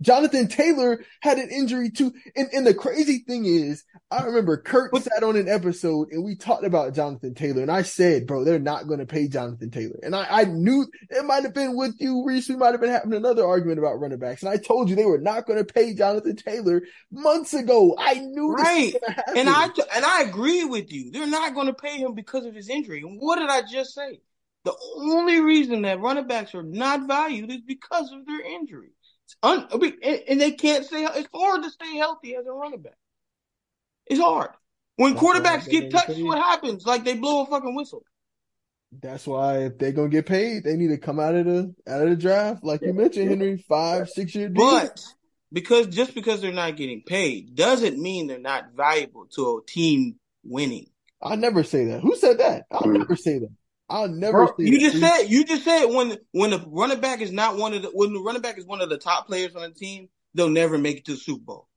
Jonathan Taylor had an injury too. And, and the crazy thing is, I remember Kurt sat on an episode and we talked about Jonathan Taylor. And I said, bro, they're not going to pay Jonathan Taylor. And I, I knew it might have been with you, Reese. We might have been having another argument about running backs. And I told you they were not going to pay Jonathan Taylor months ago. I knew Right. was going to happen. And I and I agree with you. They're not going to pay him because of his injury. And what did I just say? The only reason that running backs are not valued is because of their injury. It's un, and, and they can't stay. It's hard to stay healthy as a running back. It's hard. When That's quarterbacks get touched, pay. what happens? Like they blow a fucking whistle. That's why if they're gonna get paid, they need to come out of the out of the draft, like you mentioned, Henry, five, six year deal. But because just because they're not getting paid doesn't mean they're not valuable to a team winning. I never say that. Who said that? I'll mm. never say that. I'll never Bro, you just said you just said when when the running back is not one of the when the running back is one of the top players on the team, they'll never make it to the Super Bowl.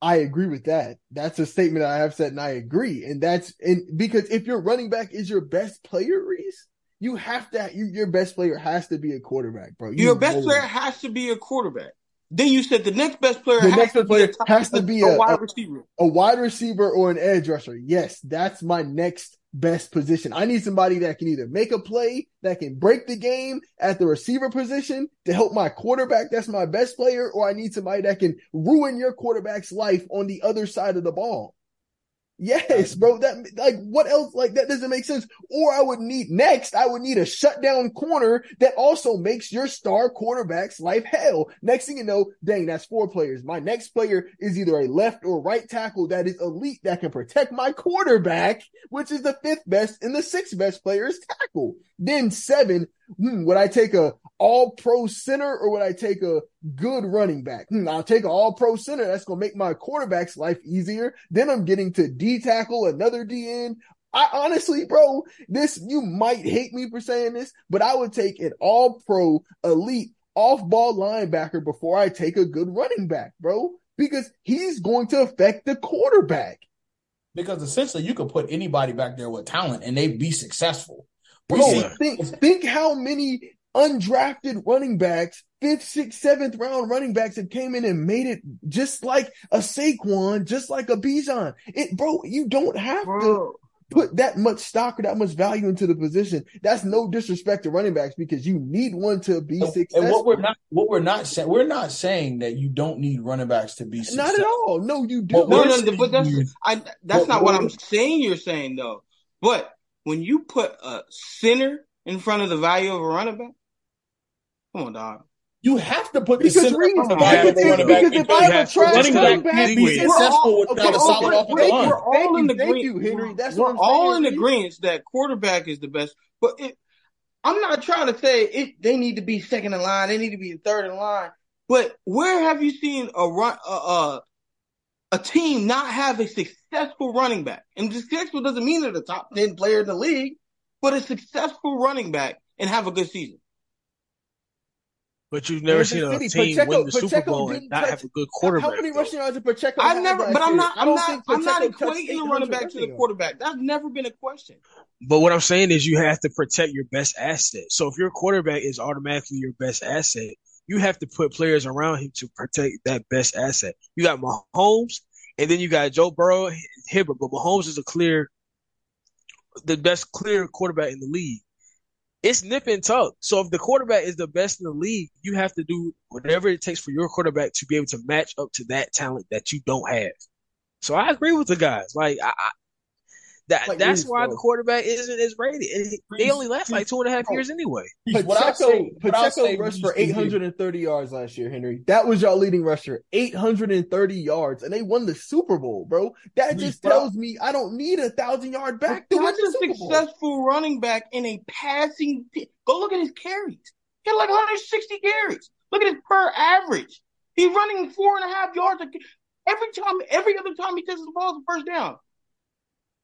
I agree with that. That's a statement I have said, and I agree. And that's and because if your running back is your best player, Reese, you have to. You, your best player has to be a quarterback, bro. You Your best player has to be a quarterback. Then you said the next best player The has next best player be a, top, has to be a, a- wide receiver. a wide receiver or an edge rusher. Yes, that's my next best position. I need somebody that can either make a play, that can break the game at the receiver position to help my quarterback. That's my best player. Or I need somebody that can ruin your quarterback's life on the other side of the ball. Yes, bro. That like what else? Like that doesn't make sense. Or I would need next. I would need a shutdown corner that also makes your star quarterback's life hell. Next thing you know, dang, that's four players. My next player is either a left or right tackle that is elite that can protect my quarterback, which is the fifth best, and the sixth best player's tackle. Then seven. Hmm, would I take a all pro center or would I take a good running back? Hmm, I'll take an all pro center. That's going to make my quarterback's life easier. Then I'm getting to D tackle, another D end. I honestly, bro, this, you might hate me for saying this, but I would take an all pro elite off ball linebacker before I take a good running back, bro, because he's going to affect the quarterback. Because essentially, you could put anybody back there with talent and they'd be successful. Bro, Yeah. think, think how many undrafted running backs, fifth, sixth, seventh round running backs that came in and made it just like a Saquon, just like a Bijan. It, bro, you don't have to put that much stock or that much value into the position. That's no disrespect to running backs because you need one to be And successful. what we're not, what we're not saying, we're not saying that you don't need running backs to be successful. Not at all. No, you do. But no, we're no, but that's I. That's but not what we're- I'm saying. You're saying though. But when you put a center in front of the value of a running back, come on, dog. You have to put the Because center Reese, on the why back you of the think- running back because if I have a trash running running back back, be we're all- successful without okay, a solid offensive thank we're you, line. all thank in you, agree- thank you, Henry. That's we're what I'm all in Reese. agreement that quarterback is the best. But it, I'm not trying to say it. They need to be second in line. They need to be third in line. But where have you seen a run uh, uh, a team not have a successful running back? And successful doesn't mean they're the top ten player in the league, but a successful running back and have a good season. But you've never seen a City, team Pacheco- win the Super Pacheco Bowl didn't and not touch- have a good quarterback. How many though. rushing yards did Pacheco I've have never, but I'm not. I I'm don't I'm not equating a running back to the quarterback. That's never been a question. But what I'm saying is you have to protect your best asset. So if your quarterback is automatically your best asset, you have to put players around him to protect that best asset. You got Mahomes, and then you got Joe Burrow, Hibbert, but Mahomes is a clear, the best clear quarterback in the league. It's nip and tuck. So if the quarterback is the best in the league, you have to do whatever it takes for your quarterback to be able to match up to that talent that you don't have. So I agree with the guys. Like I, I that Like that's why bro. the quarterback isn't as rated. And they only last like two and a half oh. years anyway. What I'll Pacheco, say, what I'll Pacheco say, rushed for 830 yards last year, Henry. That was y'all leading rusher. 830 yards, and they won the Super Bowl, bro. That just what I'll- tells me I don't need a thousand yard back to But win That's the a Super Bowl. successful running back in a passing. t- Go look at his carries. He had like 160 carries. Look at his per average. He's running four and a half yards. a- Every time, every other time he touches the ball, it's a first down.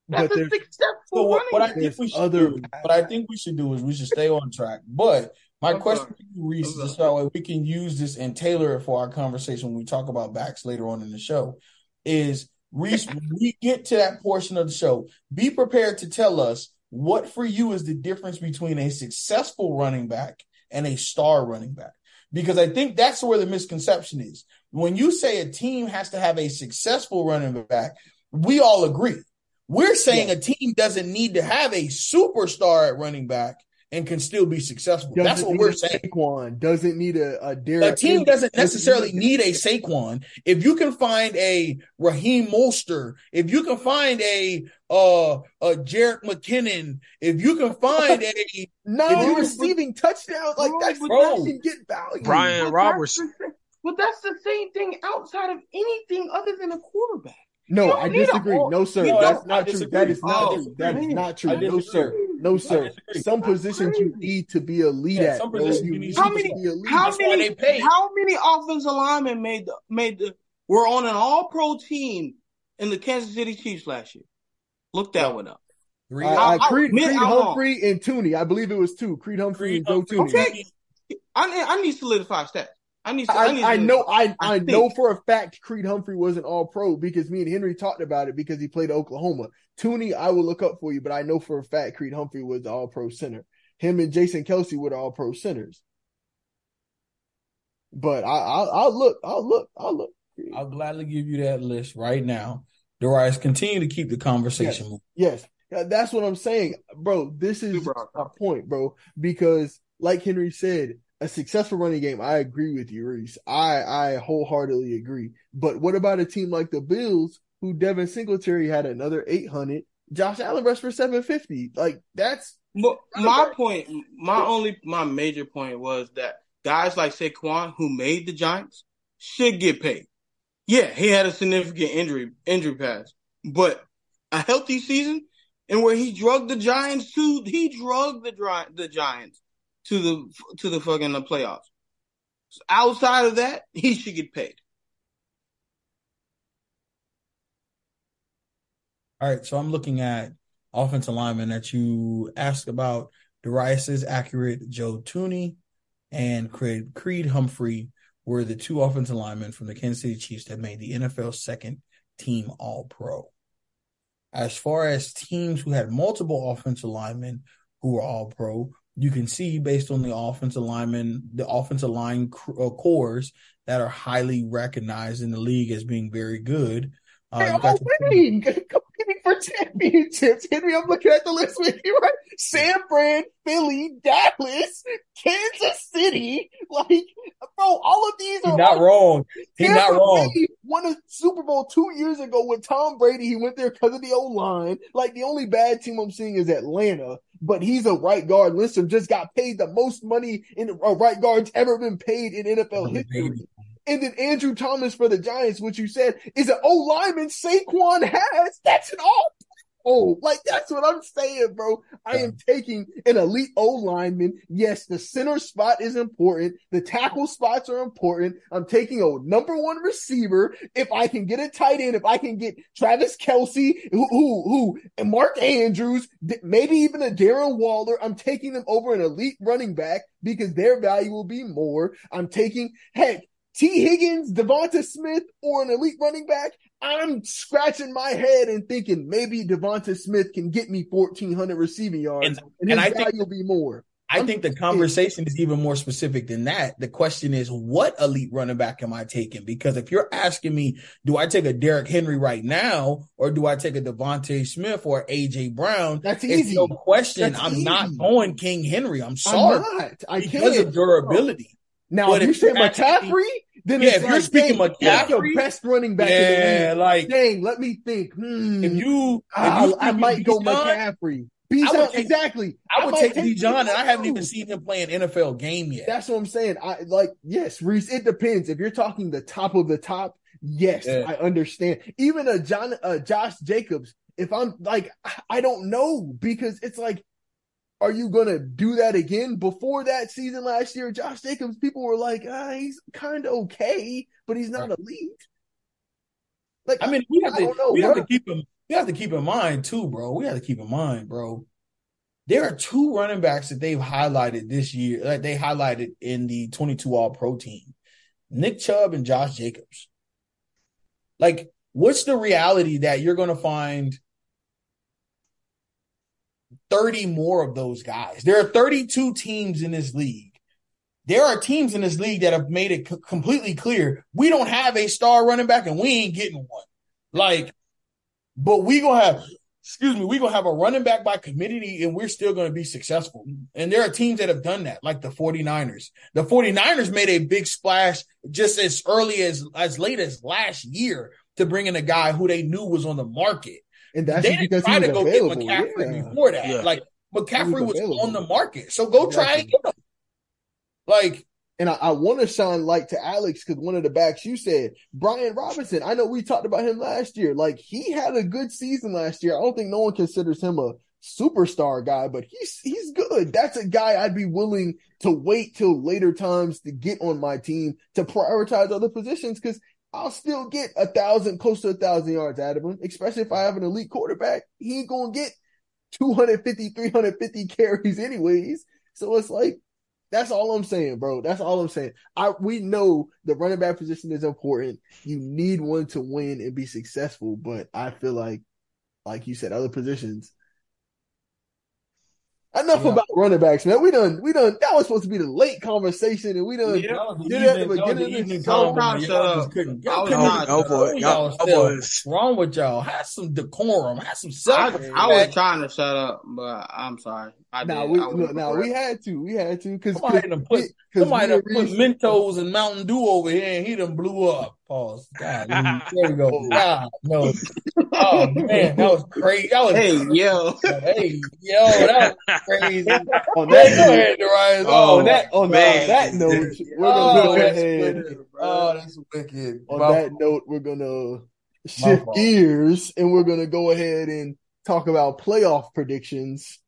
That's But a there's- successful So what, what I think we should other do, what I think we should do is we should stay on track. But my I'm question sorry. to you, Reese, I'm is just sorry. so that way we can use this and tailor it for our conversation when we talk about backs later on in the show. Is Reese, when we get to that portion of the show, be prepared to tell us what for you is the difference between a successful running back and a star running back. Because I think that's where the misconception is. When you say a team has to have a successful running back, we all agree. We're saying a team doesn't need to have a superstar at running back and can still be successful. Doesn't That's what we're saying. Saquon doesn't need a, a Derek. A team Henry. doesn't necessarily need a Saquon. If you can find a Raheem Mostert, if you can find a uh a Jerick McKinnon, if you can find a nine Bro, receiving touchdowns. Like bro, that's but that should get value. Brian But Robertson. That's but that's the same thing outside of anything other than a quarterback. No, I need a disagree. No, sir. That's not true. That is not Oh, true. That is not true. No, sir. No, sir. Some positions you need to be a lead Yeah, at. some positions You you need need How to many- be a lead. How That's many? they pay. How many offensive linemen made the made the were on an All Pro team in the Kansas City Chiefs last year? Look that one up. three. I, uh, I, I'll- I'll Creed, Creed Humphrey and Thuney. I believe it was two. Creed Humphrey and Joe Creed Thuney. Humphrey. Okay. I need, I need solidified stats. I need. I, need I, I know I, I I know for a fact Creed Humphrey wasn't all pro because me and Henry talked about it because he played Oklahoma. Thuney, I will look up for you, but I know for a fact Creed Humphrey was the all pro center. Him and Jason Kelce were the all pro centers. But I, I'll, I'll look, I'll look, I'll look. I'll gladly give you that list right now. Darius, continue to keep the conversation moving. Yes, Yeah, that's what I'm saying, bro. This is Super just point, bro. Because, like Henry said, a successful running game. I agree with you, Reese. I I wholeheartedly agree. But what about a team like the Bills, who Devin Singletary had another 800, Josh Allen rushed for 750? Like that's But my point, my only, my major point was that guys like Saquon, who made the Giants, should get paid. Yeah, he had a significant injury injury pass, but a healthy season and where he drugged the Giants too, he drugged the the Giants to the to the fucking playoffs. Outside of that, he should get paid. All right, so I'm looking at offensive linemen that you asked about. Darius accurate. Joe Thuney and Creed, Creed Humphrey were the two offensive linemen from the Kansas City Chiefs that made the NFL second team All Pro. As far as teams who had multiple offensive linemen who were All Pro, you can see based on the offensive linemen, the offensive line uh, cores that are highly recognized in the league as being very good. Uh, they're all winning, for championships. Henry, I'm looking at the list with you, right? San Fran, Philly, Dallas, Kansas City. Like, bro, all of these are not wrong. He's not wrong. Bay won a Super Bowl two years ago with Tom Brady. He went there because of the O line. Like the only bad team I'm seeing is Atlanta, but he's a right guard. Lindstrom just got paid the most money in a right guard's ever been paid in NFL history. And then Andrew Thomas for the Giants, which you said is an O lineman Saquon has. That's an all. Oh, like that's what I'm saying, bro. I am taking an elite O lineman. Yes, the center spot is important. The tackle spots are important. I'm taking a number one receiver. If I can get a tight end, if I can get Travis Kelce, who, who, who, and Mark Andrews, maybe even a Darren Waller, I'm taking them over an elite running back because their value will be more. I'm taking, heck, Tee Higgins, Devonta Smith, or an elite running back, I'm scratching my head and thinking maybe Devonta Smith can get me 1,400 receiving yards, And- and, and I think- will be more. I I'm think the conversation is even more specific than that. The question is, what elite running back am I taking? Because if you're asking me, do I take a Derrick Henry right now, or do I take a DeVonta Smith or AJ Brown? That's It's easy. no question. That's I'm not going King Henry. I'm I'm sorry not. I because can't. of durability. Now, But if you say McCaffrey, then Yeah, it's if you're speaking dang, that's your best running back Yeah, in like the league. Dang, let me think. Hmm. if you, if Ah, you I might go Bijan, McCaffrey. I would take- exactly. I would might take take Bijan, and I haven't even seen him play an NFL game yet. That's what I'm saying. I like yes, Reese. It depends. If you're talking the top of the top, yes, Yeah. I understand. Even a John, uh, Josh Jacobs. If I'm like, I don't know because it's like, are you gonna do that again? Before that season last year, Josh Jacobs, people were like, ah, he's kind of okay, but he's not elite. Like, I mean, we have I to know, we have to keep him. We have to keep in mind too, bro. We have to keep in mind, bro. There are two running backs that they've highlighted this year. Like they highlighted in the 22 All Pro team, Nick Chubb and Josh Jacobs. Like, what's the reality that you're going to find 30 more of those guys? There are 32 teams in this league. There are teams in this league that have made it c- completely clear we don't have a star running back and we ain't getting one. Like, but we gonna have, excuse me, we gonna have a running back by committee and we're still gonna be successful. And there are teams that have done that, like the 49ers. The 49ers made a big splash just as early as as late as last year to bring in a guy who they knew was on the market. And that's they just didn't because try he to go available. get McCaffrey Yeah. before that. Yeah. Like McCaffrey was, available. on the market. So go try and get him. Like, And I, I want to shine light to Alex because one of the backs you said, Brian Robinson. I know we talked about him last year. Like he had a good season last year. I don't think no one considers him a superstar guy, but he's he's good. That's a guy I'd be willing to wait till later times to get on my team to prioritize other positions because I'll still get a thousand, close to a thousand yards out of him, especially if I have an elite quarterback. He ain't gonna get 250, 350 carries anyways. So it's like that's all I'm saying, bro. That's all I'm saying. I we know the running back position is important. You need one to win and be successful, but I feel like, like you said, other positions. Enough Yeah. about running backs, man. We done, we done. That was supposed to be the late conversation, and we done. Yeah. That was Did that at evening, the that was beginning of the show. Y'all up. just couldn't. Y'all couldn't not- Go for it. Y'all Y'all- still- y'all What's wrong with y'all? Have some decorum. Have some I, self. I was trying to shut up, but I'm sorry. I Nah, did. we, I nah, we had to, we had to, because Somebody done put somebody done put Mentos and Mountain Dew over here, and he done blew up. Pause. God, there we go. God, no. Oh man, that was crazy. That was Hey, yo. hey, yo, that was crazy. on that note, ahead, Darius. Oh, oh on that on man. that note, we're Oh, gonna go that's ahead. wicked. Oh, that's wicked. on My that note, we're gonna shift gears and we're gonna go ahead and talk about playoff predictions.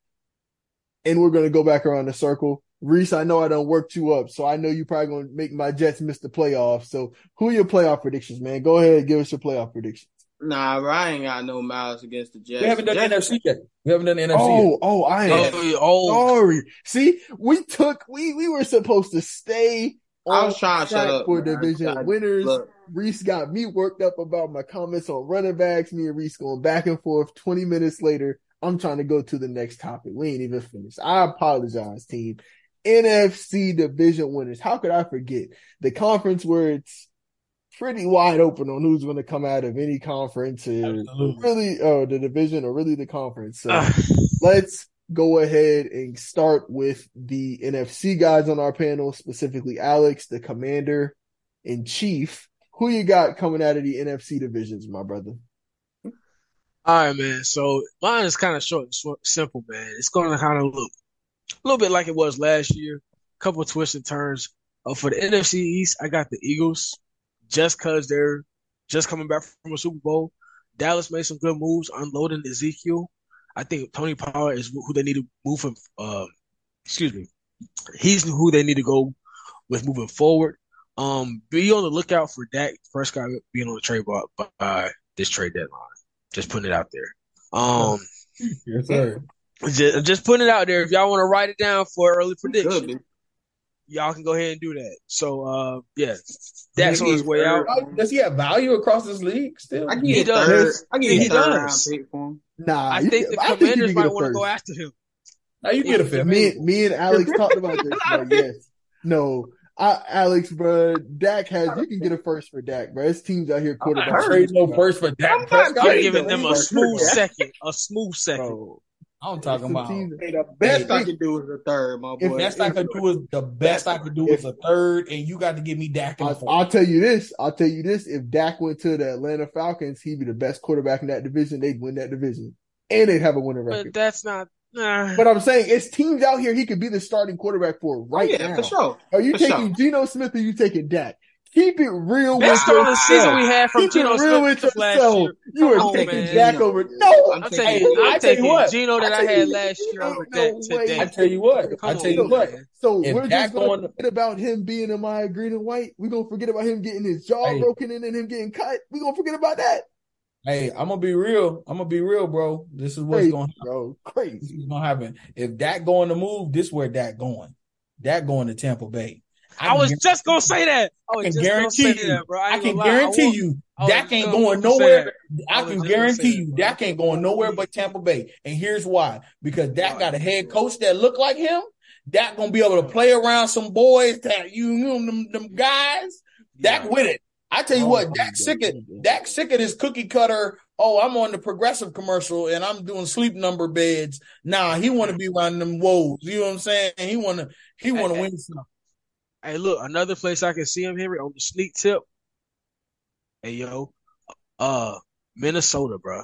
And we're gonna go back around the circle. Reese, I know I don't work you up, so I know you're probably gonna make my Jets miss the playoffs. So who are your playoff predictions, man? Go ahead and give us your playoff predictions. Nah, Ryan got no miles against the Jets. We haven't done Jets- NFC yet. We haven't done NFC oh, yet. Oh, oh, I am Oh, oh, sorry. See, we took we we were supposed to stay I on was trying to shut track up. for man. division I- winners. Look, Reese got me worked up about my comments on running backs. Me and Reese going back and forth. 20 minutes later, I'm trying to go to the next topic. We ain't even finished. I apologize, team. NFC division winners. How could I forget the conference where it's pretty wide open on who's going to come out of any conference or Absolutely. really, oh, the division or really the conference. So Uh, let's go ahead and start with the NFC guys on our panel, specifically Alex, the commander in chief. Who you got coming out of the NFC divisions, my brother? all right, man. So mine is kind of short and simple, man. It's going to kind of look a little bit like it was last year. A Couple twists and turns. Uh, for the NFC East, I got the Eagles, just cause they're just coming back from a Super Bowl. Dallas made some good moves, unloading Ezekiel. I think Tony Pollard is who they need to move from. Uh, excuse me, he's who they need to go with moving forward. Um, be on the lookout for Dak Prescott being on the trade block by this trade deadline. Just putting it out there. Um, Yes, sir. Just, just putting it out there. If y'all want to write it down for early prediction, be. y'all can go ahead and do that. So, uh, yeah, Dak's on his way out. Does he have value across this league still? I give He you does. I give you He a third round does. pick for him. Nah, I think can- the I Commanders can might want to go after him. Now you get a fifth. Me, me and Alex talked about this. Like, yes, no, I, Alex, bro. Dak has. You can get a first for Dak, bro. His teams out here I'm not quarterback. trading no first for Dak I'm not I'm giving them a smooth second, a smooth second. Bro, I'm talking about. Hey, the best Hey, I could do is a third, my if boy. Best I could do is the best I could do is a third, and you got to give me Dak in I, fourth. I'll tell you this. I'll tell you this. If Dak went to the Atlanta Falcons, he'd be the best quarterback in that division. They'd win that division, and they'd have a winning record. But that's not. Nah. But I'm saying it's teams out here he could be the starting quarterback for Oh, right yeah, now. for sure. Are you For taking sure. Geno Smith or you taking Dak? Keep it real Based with on the season yourself. we had from Keep Geno it real with Smith last yourself. year, You Come are on, taking man. Dak over. No, I'm I'm taking- taking, Hey, I I'm tell you taking what. Geno that I I had you- last year ain't over no that way. today. I tell you what. Come I tell you what. man. So If we're Dak just going going- to forget about him being in my green and white. We're gonna forget about him getting his jaw Hey. broken in and him getting cut. We're gonna forget about that. Hey, I'm gonna be real. I'm gonna be real, bro. This is what's Crazy, going. bro. This Crazy. is gonna happen. If Dak going to move, this where Dak going. Dak going to Tampa Bay. I was can, just gonna say that. I was can just guarantee you. that, bro. I, I can gonna guarantee want- you, I was Dak ain't going nowhere. I I can guarantee you, that, Dak ain't going nowhere but Tampa Bay. And here's why: because Dak got a head coach that look like him. Dak gonna be able to play around some boys that you know them, them guys. Dak Yeah. with it. I tell you Oh, what, my Dak sick of Dak sick of this cookie cutter. Oh, I'm on the progressive commercial and I'm doing sleep number beds. Nah, he want to be around them woes. You know what I'm saying? He want to he want to Hey, win some. Hey, look, another place I can see him, Henry, on the sneak tip. Hey, yo, uh, Minnesota, bro.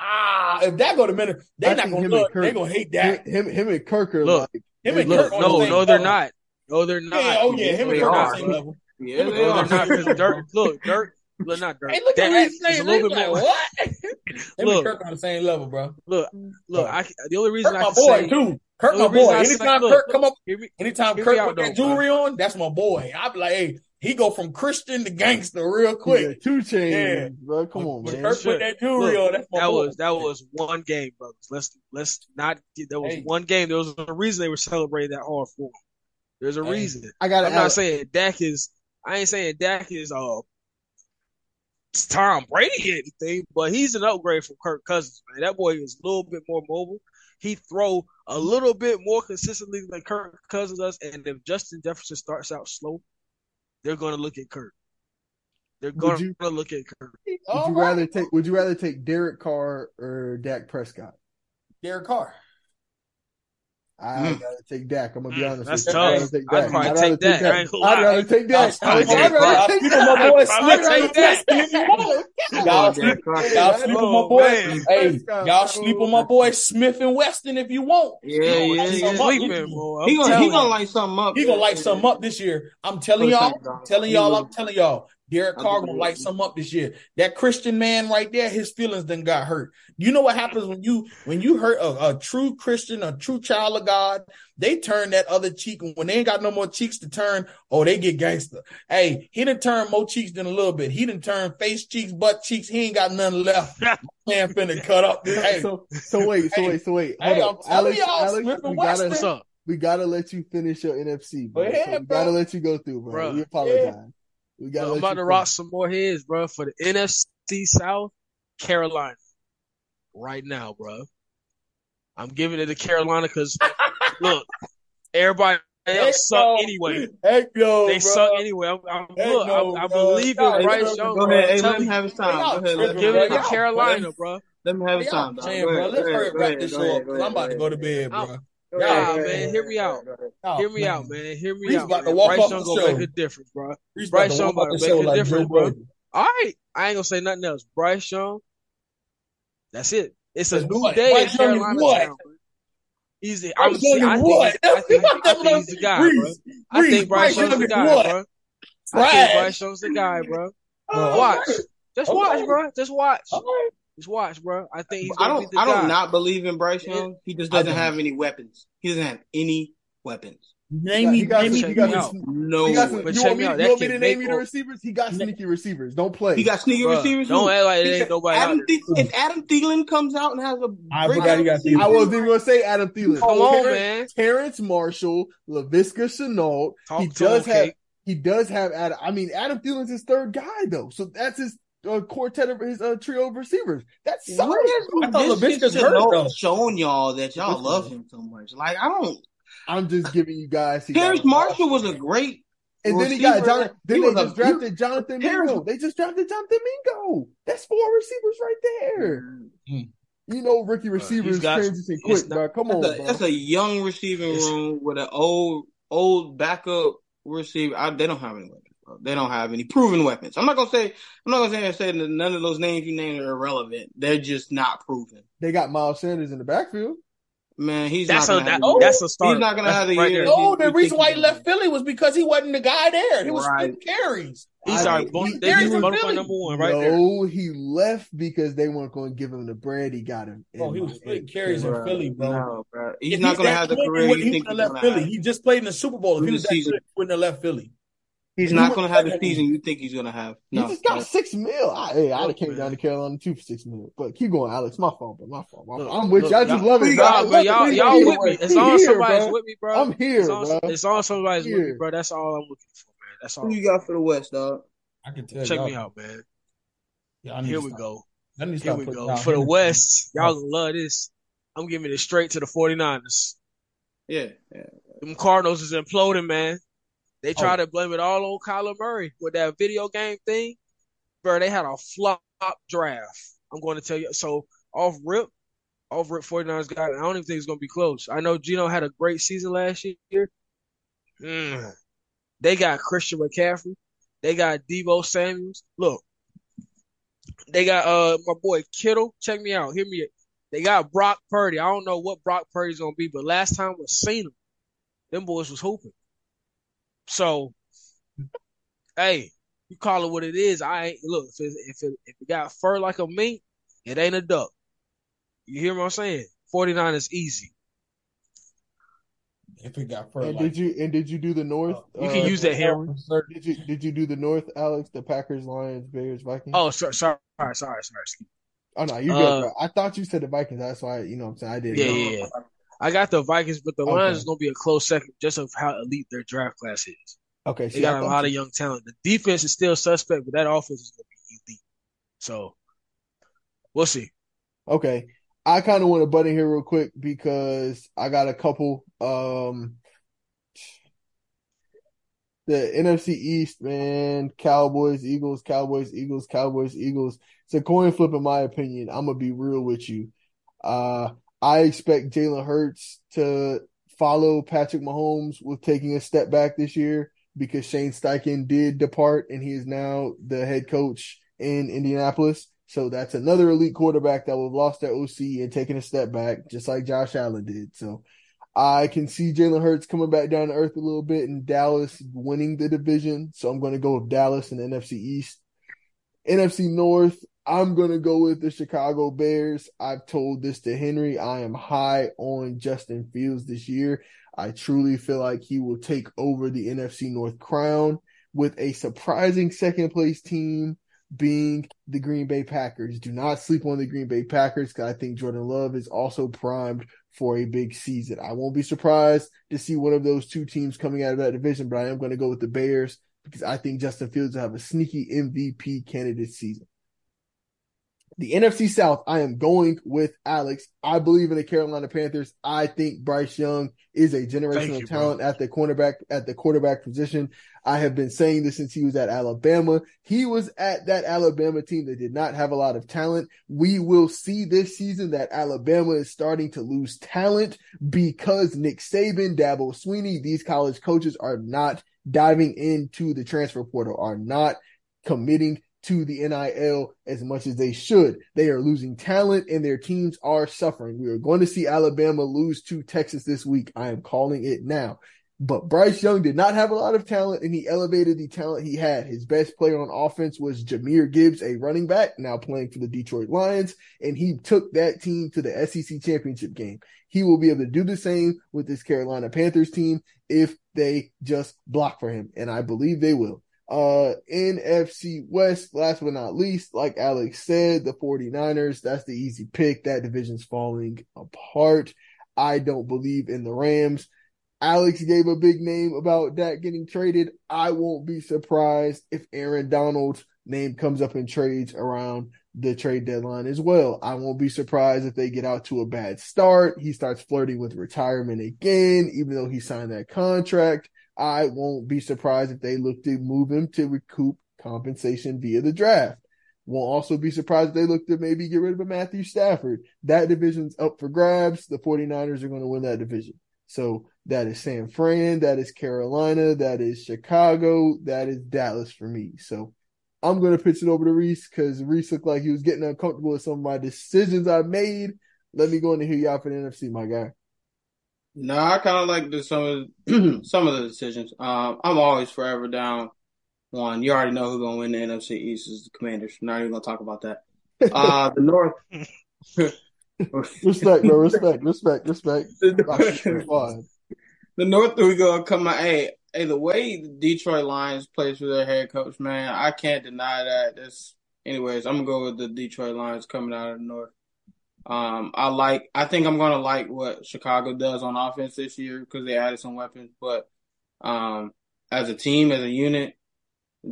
Ah, if that go to minute, they I not gonna him and look. They Kirk- gonna hate Him, him, him and Kirk are Look, like Him and Look, Kirk on no, the same no, they're level. not. No, they're not. Yeah, oh yeah, him and They Kirk on are, the same level. Yeah, they No, are. they're not. Because Dirk, look, Dirk, look, not Dirk. Hey, look at Dak he's a saying. little bit like, more. what? Him and Look. Kirk on the same level, bro. Look, look. I the only reason Kirk I my boy say, too. Kirk my boy. I say- Anytime look, Kirk come up, hear me, anytime hear Kirk put that though, jewelry on, that's my boy. I be like, hey, he go from Christian to gangster real yeah, quick. two chains, Yeah. bro. Come on, When man. Kirk put that jewelry Look, on, that boy. was that was one game, brothers. Let's let's not. get- There was Hey. one game. There was a reason they were celebrating that hard for him. There's a Hey. reason. I got I'm not saying Dak is. I ain't saying Dak is uh Tom Brady or anything, but he's an upgrade from Kirk Cousins, man. That boy is a little bit more mobile. He throw a little bit more consistently than Kirk Cousins does. And if Justin Jefferson starts out slow, they're going to look at Kirk. They're going you- to look at Kirk. Would you rather take? Would you rather take Derek Carr or Dak Prescott? Derek Carr? I Mm. gotta take Dak. I'm gonna be Mm, honest that's with you. tough. I'd rather take I'd Dak. probably I'd rather take Dak. I ain't gonna I'd rather take Dak. I'll I'd rather take sleep my Dak. boy I'd Smith take and Dak. You want. Come Y'all sleep, Derek y'all sleep on my boy. Hey, y'all sleep on my boy Smith and Weston if you want. Yeah, yeah, gonna yeah. Sleeping, boy. He gonna he gonna light something up. He gonna light something up this year. I'm telling y'all, Saints, dog. I'm telling y'all. I'm telling y'all. Derek I Carr think gonna light will. something up this year. That Christian man right there, his feelings then got hurt. You know what happens when you when you hurt a, a true Christian, a true child of God, they turn that other cheek, and when they ain't got no more cheeks to turn, oh, they get gangster. Hey, he didn't turn more cheeks than a little bit. He didn't turn face cheeks, butt cheeks. He ain't got nothing left. Man finna cut up. Hey, So so wait, so Hey, wait, so wait. hey, Hold I'm up. Alex, y'all, Alex, Smith we gotta What's up, we gotta let you finish your NFC, bro. Go ahead, so we bro. gotta let you go through, bro. Bruh. We apologize. We gotta I'm about to finish. rock some more heads, bro, for the NFC South, Carolina. Right now, bro. I'm giving it to Carolina because look, everybody Heck suck no. anyway. Heck no, They bro. suck anyway. I'm, I'm, Heck look, no, I, I believe Nah, in hey, Bryce bro, Young. Go ahead. I'm Hey, let telling him have his time. Go ahead. Let him Give it to his. Carolina, bro. Let me have his time, dog. bro. Let's hurry ahead, up, go wrap this go show ahead, up I'm about to go go to bed, bro. Nah, Y'all, man, hear me out. y'all, oh, Hear me man. out, man. Hear me Reese out. about to walk Bryce Young the gonna make a difference, bro. Reese Bryce Young walk off about the to make a like difference, bro. Budden. All right, I ain't gonna say nothing else. Bryce Young, that's it. It's a That's new what? day in Bryce Young Carolina what? town. He's the, I'm Bryce Young see, I is think what? I think, I think he's the guy, bro. Reese, I think Bryce Young's the guy, what? bro. I think Bryce Young's the guy, bro. Oh, Watch. okay. Just Okay. watch, bro. Just watch. All right. Just watch, bro. I think he's I don't. be the I don't guy. not believe in Bryce Yeah. Young. He just doesn't have any weapons. He doesn't have any weapons. Name me, He got name me, some- check he got me some- out. No. He got some, But you check want me me, out. you want me to name make you the receivers? He got sneaky receivers. Don't play. He got sneaky Bruh, receivers. Don't too. act like He there ain't got- nobody out Adam there. Thielen, if Adam Thielen comes out and has a I forgot he got season, I wasn't even gonna say Adam Thielen. Come on, Terrace, man. Terrace Marshall, Laviska Shenault. Talk he does him, have. Kate. He does have. Adam, I mean, Adam Thielen's his third guy though, so that's his uh, quartet of his uh, trio of receivers. That's solid. Where's I thought Laviska Laviska's hurt, Shenault though. showing y'all that y'all Laviska. love him so much? Like I don't. I'm just giving you guys. he got Terrace Marshall was a great. And then he got receiver. John. Then He they was a- just drafted Jonathan Terrence- Mingo. They just drafted Jonathan Mingo. That's four receivers right there. You know, rookie receivers got- transition it's quick, not- bro. Come on, That's a, bro. that's a young receiving room with an old old backup receiver. I, they don't have any weapons. Bro. They don't have any proven weapons. I'm not gonna say. I'm not gonna say, say that none of those names you named are irrelevant. They're just not proven. They got Miles Sanders in the backfield. Man, he's That's not a gonna that, have oh, the- that's a start. He's not gonna That's have the right year. there. No, oh, you- the you reason think why he he's left gonna Philly was because he wasn't the guy there. He was Right. splitting carries. He's I- our he- bon- he- they he's he's in bona fide Philly. number one right there. no, he left because they weren't going to give him the bread. He got him. Bro, in oh, he was my- splitting carries in Bro, Philly, bro. No, bro. He's If not gonna that have the good, career he you wouldn't- he think he's wouldn't gonna left Philly. have. He just played in the Super Bowl. If he Through was the that season. good, he wouldn't have left Philly. He's He not gonna have the season you think he's gonna have. No, He No, just got no. six mil. I, hey, I'd have came man. down to Carolina too for six mil. But keep going, Alex. My fault, bro. My fault. My fault. I'm with look, you. I just y'all- love it, bro. Nah, I bro, love y'all it. y'all He with me. here, As he long as here, somebody's bro. with me, bro. I'm here, as long as, bro. as long somebody's with me, bro. That's all I'm looking for, man. That's all. Who you got for the West, dog? I can tell Check y'all. me out, man. Y'all Here we go. y'all need to Here we go. For the West, y'all gonna love this. I'm giving it straight to the 49ers. Yeah, yeah. Them Cardinals is imploding, man. They try Oh. to blame it all on Kyler Murray with that video game thing. Bro, they had a flop draft. I'm going to tell you. So off rip, off rip 49ers got it. I don't even think it's going to be close. I know Geno had a great season last year. Mm. They got Christian McCaffrey. They got Deebo Samuels. Look, they got uh my boy Kittle. Check me out. Hear me. They got Brock Purdy. I don't know what Brock Purdy's gonna be, but last time we seen him, them boys was hooping. So, hey, you call it what it is. I ain't look if it, if it if it got fur like a mink, it ain't a duck. You hear what I'm saying? 49 is easy. If it got fur And like did you and did you do the North? You can uh, use that here. Did you did you do the North, Alex? The Packers, Lions, Bears, Vikings. Oh, sorry, sorry, sorry, sorry. sorry. Oh no, you Uh, good. Bro. I thought you said the Vikings. That's why you know what I'm saying I didn't. Yeah, yeah, yeah. I got the Vikings, but the Okay. Lions is gonna be a close second just of how elite their draft class is. Okay, They see, got I a lot you- of young talent. The defense is still suspect, but that offense is gonna be elite. So we'll see. Okay. I kind of want to butt in here real quick because I got a couple. Um, the NFC East, man, Cowboys, Eagles, Cowboys, Eagles, Cowboys, Eagles. It's a coin flip, in my opinion. I'm gonna be real with you. Uh, I expect Jalen Hurts to follow Patrick Mahomes with taking a step back this year because Shane Steichen did depart and he is now the head coach in Indianapolis. So that's another elite quarterback that would have lost their OC and taken a step back, just like Josh Allen did. So I can see Jalen Hurts coming back down to earth a little bit and Dallas winning the division. So I'm going to go with Dallas and NFC East. NFC North, I'm going to go with the Chicago Bears. I've told this to Henry. I am high on Justin Fields this year. I truly feel like he will take over the NFC North crown with a surprising second place team being the Green Bay Packers. Do not sleep on the Green Bay Packers because I think Jordan Love is also primed for a big season. I won't be surprised to see one of those two teams coming out of that division, but I am going to go with the Bears because I think Justin Fields will have a sneaky MVP candidate season. The NFC South, I am going with Alex. I believe in the Carolina Panthers. I think Bryce Young is a generational you, talent bro. at the cornerback at the quarterback position. I have been saying this since he was at Alabama. He was at that Alabama team that did not have a lot of talent. We will see this season that Alabama is starting to lose talent because Nick Saban, Dabo Swinney, these college coaches are not diving into the transfer portal, are not committing to the NIL as much as they should. They are losing talent and their teams are suffering. We are going to see Alabama lose to Texas this week. I am calling it now. But Bryce Young did not have a lot of talent and he elevated the talent he had. His best player on offense was Jahmyr Gibbs, a running back now playing for the Detroit Lions, and he took that team to the SEC championship game. He will be able to do the same with this Carolina Panthers team if they just block for him. And I believe they will. Uh, NFC West, last but not least, like Alex said, the 49ers, that's the easy pick. That division's falling apart. I don't believe in the Rams. Alex gave a big name about that getting traded. I won't be surprised if Aaron Donald's name comes up in trades around the trade deadline as well. I won't be surprised if they get out to a bad start. He starts flirting with retirement again, even though he signed that contract. I won't be surprised if they look to move him to recoup compensation via the draft. Won't also be surprised if they look to maybe get rid of a Matthew Stafford. That division's up for grabs. The 49ers are going to win that division. So that is San Fran, that is Carolina, that is Chicago, that is Dallas for me. So I'm going to pitch it over to Reese because Reese looked like he was getting uncomfortable with some of my decisions I made. Let me go in and hear y'all for the NFC, my guy. No, I kind of like the, some of some of the decisions. Um, I'm always forever down one. You already know who's gonna win the NFC East is the Commanders. I'm not even gonna talk about that. Uh, the North. Respect, bro. Respect, respect, respect. the. North we gonna come out. Hey, hey, the way the Detroit Lions plays for their head coach, man, I can't deny that. That's, anyways, I'm gonna go with the Detroit Lions coming out of the North. Um, I like. I think I'm gonna like what Chicago does on offense this year because they added some weapons. But um, as a team, as a unit,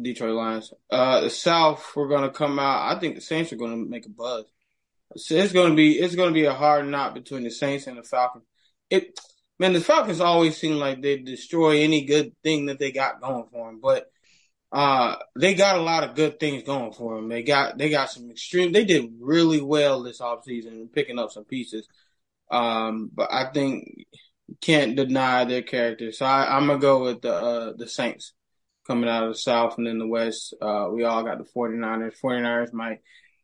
Detroit Lions. Uh, the South, we're gonna come out. I think the Saints are gonna make a buzz. So it's gonna be it's gonna be a hard knot between the Saints and the Falcons. It man, the Falcons always seem like they destroy any good thing that they got going for them, but uh, they got a lot of good things going for them. They got they got some extreme. They did really well this offseason picking up some pieces. Um, but I think can't deny their character. So I, I'm gonna go with the uh, the Saints coming out of the South and then the West. Uh, we all got the 49ers. 49ers might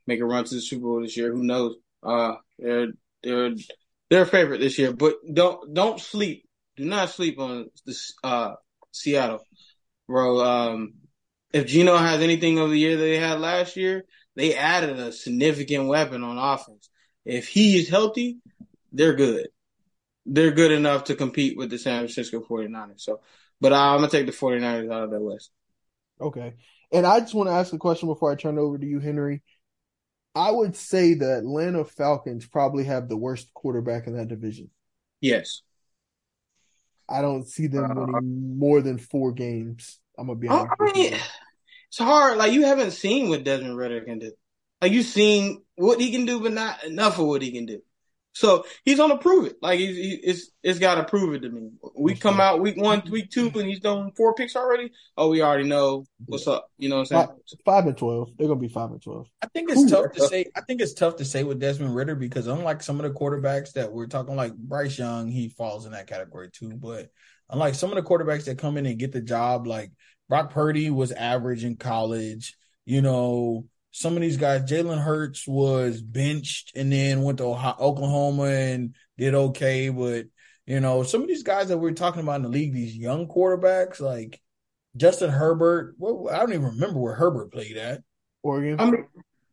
make a run to the Super Bowl this year. Who knows? Uh, they're they're a favorite this year, but don't don't sleep. Do not sleep on this uh Seattle, bro. Um, if Geno has anything of the year that they had last year, they added a significant weapon on offense. If he is healthy, they're good. They're good enough to compete with the San Francisco 49ers. So, but uh, I'm gonna take the 49ers out of that list. Okay. And I just want to ask a question before I turn it over to you, Henry. I would say the Atlanta Falcons probably have the worst quarterback in that division. Yes. I don't see them Uh, winning more than four games. I'm gonna be I, honest. I mean, it's hard. Like you haven't seen what Desmond Ridder can do. Like you've seen what he can do, but not enough of what he can do. So he's gonna prove it. Like he's he, it's it's got to prove it to me. We come out week one, week two, and he's done four picks already. Oh, we already know what's up. You know what I'm saying? Five and twelve. They're gonna be five and twelve. I think it's Ooh, tough to tough. say. I think it's tough to say with Desmond Ridder because unlike some of the quarterbacks that we're talking, like Bryce Young, he falls in that category too. But unlike some of the quarterbacks that come in and get the job, like Brock Purdy was average in college. You know, some of these guys, Jalen Hurts was benched and then went to Ohio, Oklahoma and did okay. But you know, some of these guys that we're talking about in the league, these young quarterbacks like Justin Herbert. What I don't even remember where Herbert played at. Oregon. I mean,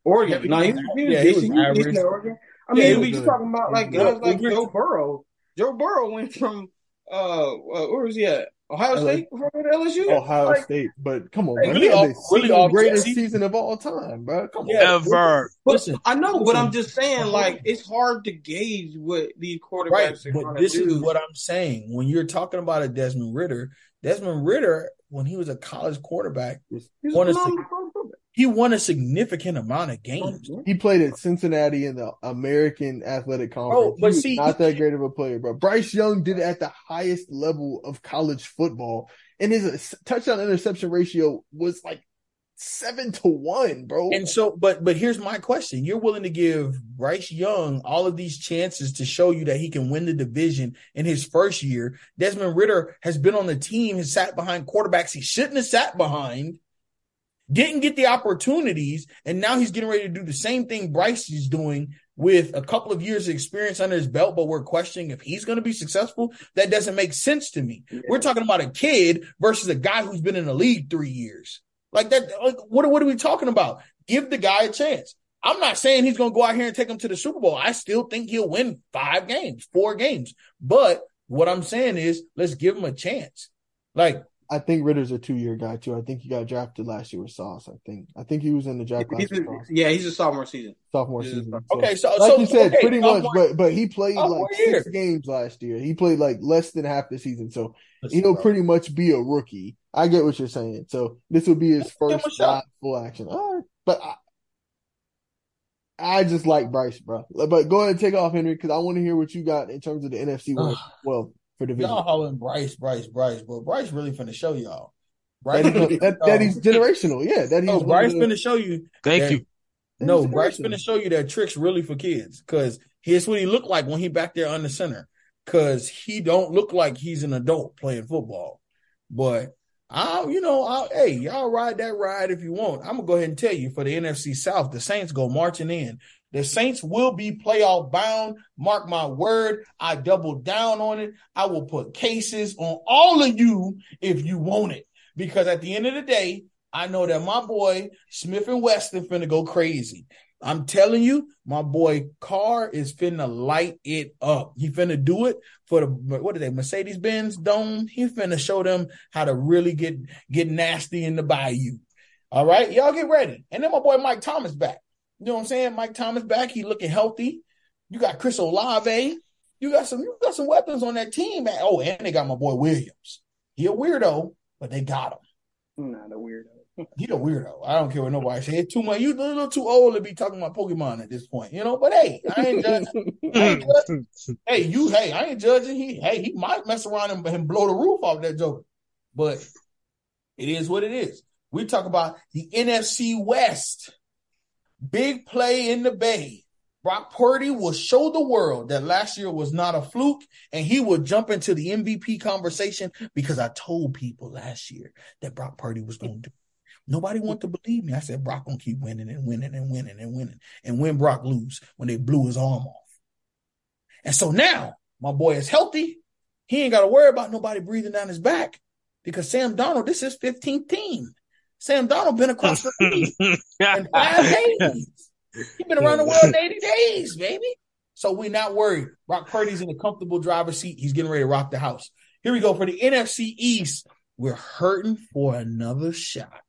Oregon. Yeah, no, he, he was- was- he yeah, he was. He was average. decent at Oregon. I mean, was we just talking about like guys like Joe Burrow. Joe Burrow went from uh, uh where was he at? Ohio State before he LSU. Ohio Like, State, but come on, Hey, man. really He the really single greatest season. season of all time, bro. Come on. Yeah. Ever. But Listen, I know, but. I'm just saying, like, it's hard to gauge what these quarterbacks Right, are but this do. is what I'm saying. When you're talking about a Desmond Ridder, Desmond Ridder, when he was a college quarterback, He's a wanted to- phenomenal quarterback. he won a significant amount of games. He played at Cincinnati in the American Athletic Conference. but see- not that great of a player, but Bryce Young did it at the highest level of college football, and his uh, touchdown interception ratio was like seven to one, bro. And so, but but here's my question: You're willing to give Bryce Young all of these chances to show you that he can win the division in his first year. Desmond Ridder has been on the team, has sat behind quarterbacks he shouldn't have sat behind, didn't get the opportunities, and now he's getting ready to do the same thing Bryce is doing with a couple of years of experience under his belt. But we're questioning if he's going to be successful. That doesn't make sense to me. We're talking about a kid versus a guy who's been in the league three years. Like that, like what, what are we talking about? Give the guy a chance. I'm not saying he's going to go out here and take him to the Super Bowl. I still think he'll win five games, four games. But what I'm saying is, let's give him a chance. Like, I think Ridder's a two year guy too. I think he got drafted last year with Sauce. I think. I think he was in the draft class He's a, yeah, he's a sophomore season. sophomore he's season. sophomore. okay, so like so, you said, okay, pretty much, but but he played sophomore like year. six games last year. He played like less than half the season, so Listen, he'll bro. pretty much be a rookie. I get what you're saying. So this will be his Give him a first shot. full action. All right, but I, I just like Bryce, bro. But go ahead and take off, Henry, because I want to hear what you got in terms of the NFC West. Well, for division. Y'all hollering Bryce, Bryce, Bryce, but Bryce really finna show y'all. Bryce, That, he's, that, that he's generational. Yeah, that he's no, one Bryce finna show you. Thank that- you. No, Bryce finna show you that tricks really for kids. Cause here's what he looked like when he back there under center. Cause he don't look like he's an adult playing football. But I'll, you know, I, hey, y'all ride that ride if you want. I'm gonna go ahead and tell you for the NFC South, the Saints go marching in. The Saints will be playoff bound. Mark my word. I double down on it. I will put cases on all of you if you want it. Because at the end of the day, I know that my boy Smith and Weston finna go crazy. I'm telling you, my boy Carr is finna light it up. He finna do it for the what are they Mercedes Benz Dome. He finna show them how to really get get nasty in the bayou. All right, y'all get ready. And then my boy Mike Thomas back. You know what I'm saying? Mike Thomas back. He looking healthy. You got Chris Olave. You got some. You got some weapons on that team. Oh, and they got my boy Williams. He a weirdo, but they got him. Not a weirdo. He a weirdo. I don't care what nobody say. Too much. You a little too old to be talking about Pokemon at this point, you know. But hey, I ain't judging. I ain't judging. hey, you. Hey, I ain't judging. He. Hey, he might mess around and, and blow the roof off that joker. But it is what it is. We talk about the NFC West. Big play in the Bay. Brock Purdy will show the world that last year was not a fluke, and he will jump into the MVP conversation because I told people last year that Brock Purdy was going to do. Nobody wanted to believe me. I said Brock gonna keep winning and winning and winning and winning. And when Brock lose, when they blew his arm off. And so now my boy is healthy. He ain't got to worry about nobody breathing down his back because Sam Darnold, this is 15th team. Sam Darnold been across the league in five days. He's been around the world in 80 days, baby. So we're not worried. Brock Purdy's in a comfortable driver's seat. He's getting ready to rock the house. Here we go for the NFC East. We're hurting for another shot.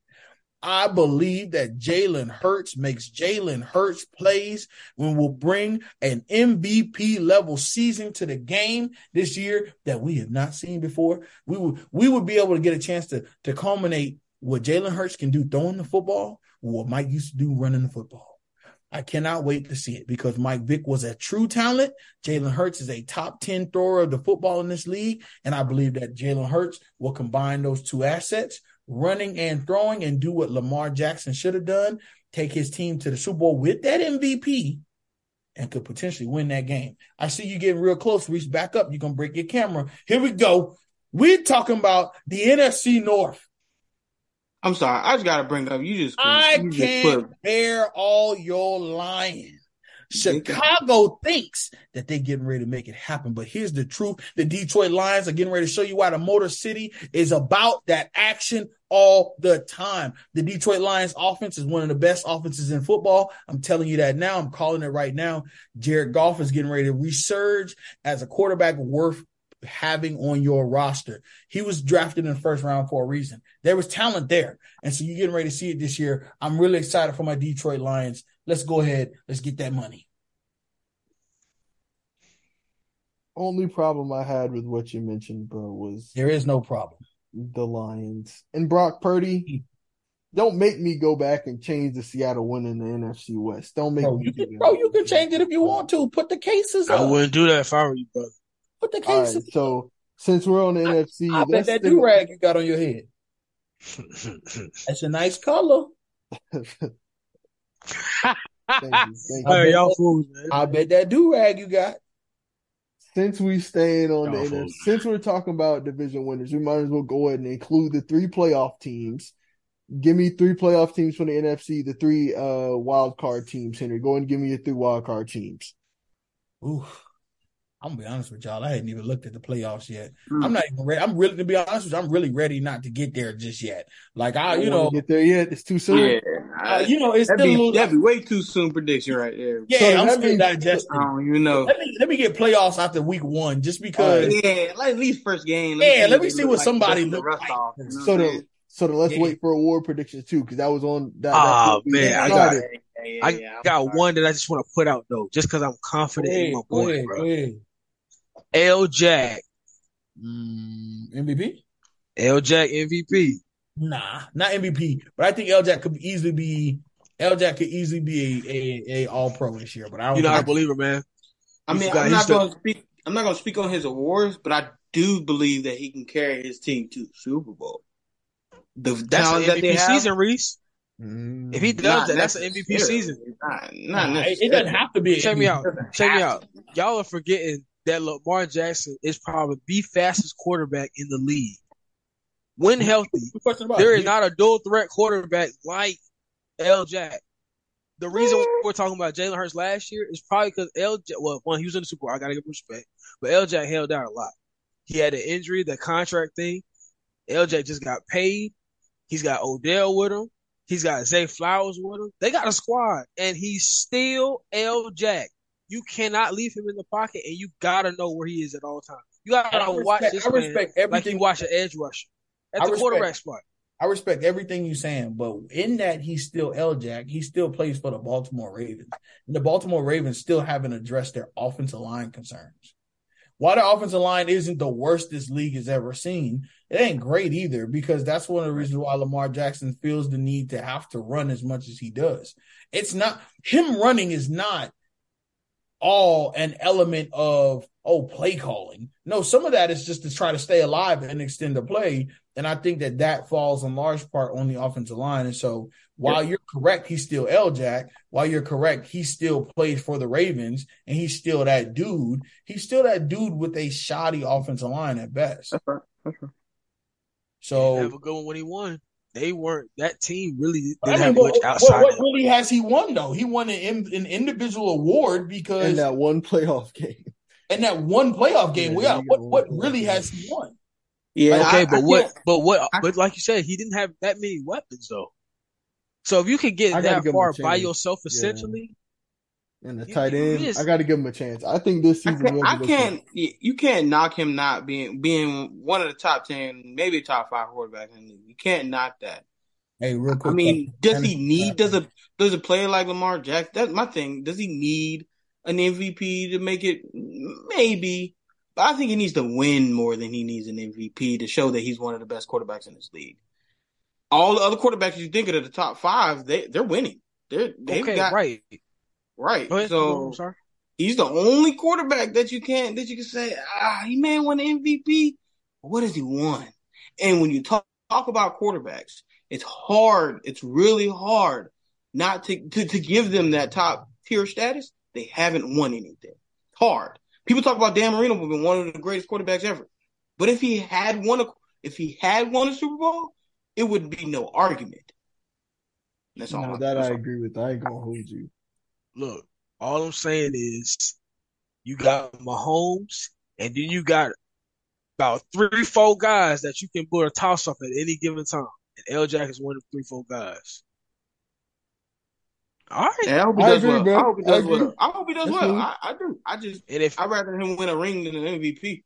I believe that Jalen Hurts makes Jalen Hurts plays when we'll bring an MVP level season to the game this year that we have not seen before. We would we would be able to get a chance to to culminate what Jalen Hurts can do throwing the football, what Mike used to do running the football. I cannot wait to see it because Mike Vick was a true talent. Jalen Hurts is a top 10 thrower of the football in this league. And I believe that Jalen Hurts will combine those two assets, running and throwing, and do what Lamar Jackson should have done take his team to the Super Bowl with that MVP and could potentially win that game. I see you getting real close. Reach back up. You're going to break your camera. Here we go. We're talking about the NFC North. I'm sorry. I just got to bring up. You just. I you can't put- bear all your lying. Chicago thinks that they're getting ready to make it happen, but here's the truth: the Detroit Lions are getting ready to show you why the Motor City is about that action all the time. The Detroit Lions offense is one of the best offenses in football. I'm telling you that now. I'm calling it right now. Jared Goff is getting ready to resurge as a quarterback worth having on your roster. He was drafted in the first round for a reason. There was talent there. And so you're getting ready to see it this year. I'm really excited for my Detroit Lions. Let's go ahead. Let's get that money. Only problem I had with what you mentioned, bro, was There is no problem. the Lions and Brock Purdy. don't make me go back and change the Seattle win in the NFC West. Don't make Bro, me you can, bro, you can change it if you want to. Put the cases I up. wouldn't do that if I were you, brother. Put the All right, cases. so since we're on the NFC, I bet that stick- do rag you got on your head. That's a nice color. Thank you, thank you. Hey, y'all fools. I bet that do rag you got. Since we staying on the Y'all NFC, fools. since we're talking about division winners, we might as well go ahead and include the three playoff teams. Give me three playoff teams from the NFC, the three uh wild card teams. Henry, go and give me your three wild card teams. Ooh. I'm gonna be honest with y'all. I hadn't even looked at the playoffs yet. Mm. I'm not even ready. I'm really to be honest with you. I'm really ready not to get there just yet. Like I, you Don't know, get there yet. It's too soon. Yeah, uh, you know, it's that'd still be little. that'd be way too soon prediction right there. yeah, So I'm that still means- digesting. I don't even know. Let me let me get playoffs after week one, just because. Yeah, like at least first game. Yeah, let me see what like somebody dusting the look like. off, you know So what the so the, let's Yeah. wait for award predictions too, because that was on that. That's man, I decided. got- Yeah, yeah, I yeah, I'm got sorry. one that I just want to put out though, just because I'm Go confident in my go boy, ahead, bro. Go. L Jack, Mm, MVP? L Jack MVP. Nah, not MVP. But I think L Jack could easily be L Jack could easily be a, a, a All Pro this year. But I don't. You're not a believer, man. I You mean, forgot I'm not going to speak. I'm not going to speak on his awards, but I do believe that he can carry his team to Super Bowl. The That's talent an MVP have, season, Reese. Mm. If he does not that, that's an MVP necessarily. season. Not, not Nah, it, it doesn't have to be. Check me out. Check me out. Y'all are forgetting that Lamar Jackson is probably the fastest quarterback in the league. When healthy, No question about there is not a dual threat quarterback like L. Jack. The reason we're talking about Jalen Hurts last year is probably because L. Jack, well, one, he was in the Super Bowl. I gotta give him respect, but L. Jack held out a lot. He had an injury, the contract thing. L. Jack just got paid. He's got Odell with him. He's got Zay Flowers with him. They got a squad, and he's still L. Jack. You cannot leave him in the pocket, and you gotta know where he is at all times. You gotta I watch this I man respect like you everything. watch an edge rusher at the respect- quarterback spot. I respect everything you're saying, but in that he's still L Jack, he still plays for the Baltimore Ravens. And the Baltimore Ravens still haven't addressed their offensive line concerns. While the offensive line isn't the worst this league has ever seen, it ain't great either because that's one of the reasons why Lamar Jackson feels the need to have to run as much as he does. It's not him running is not all an element of oh play calling. No, some of that is just to try to stay alive and extend the play. And I think that that falls in large part on the offensive line. And so while you're correct, he's still L Jack. While you're correct, he still plays for the Ravens and he's still that dude. He's still that dude with a shoddy offensive line at best. That's right. That's right. So have a good one when he won. They weren't that team really didn't mean, have but much outside. what of really has he won though? He won an, an individual award because in that one playoff game. in that one playoff game, Yeah, we got what what really has he won? Yeah. okay, I- but I what? can't- But what? I- but like you said, he didn't have that many weapons though. So if you could get I that give him a far by chance. yourself, Yeah. essentially, And the You- tight end, missed. I got to give him a chance. I think this I season. can't, will I can't you you can't knock him not being being one of the top ten, maybe top five quarterbacks in the league. You can't knock that. Hey, real quick. I mean, uh, does he need does a does a player like Lamar Jackson? That's my thing. Does he need an MVP to make it? Maybe, but I think he needs to win more than he needs an MVP to show that he's one of the best quarterbacks in this league. All the other quarterbacks you think of the top five, they they're winning. They're they've okay, got right. Right. Go ahead. So I'm sorry. he's the only quarterback that you can't that you can say ah he may win an MVP. What has he won? And when you talk, talk about quarterbacks, it's hard. It's really hard not to, to to give them that top tier status. They haven't won anything. Hard. People talk about Dan Marino being one of the greatest quarterbacks ever, but if he had won a if he had won a Super Bowl, it would be no argument. That's all. No, I- that that's I all. agree with. I ain't gonna hold you. Look, all I'm saying is you got Mahomes, and then you got about three, four guys that you can put a toss up at any given time. And L. Jack is one of the three, four guys. All right. Yeah, I hope he I does agree, well. bro. I hope he does agree. well. I hope he does That's well. I, I do. I just And if I'd rather him win a ring than an MVP.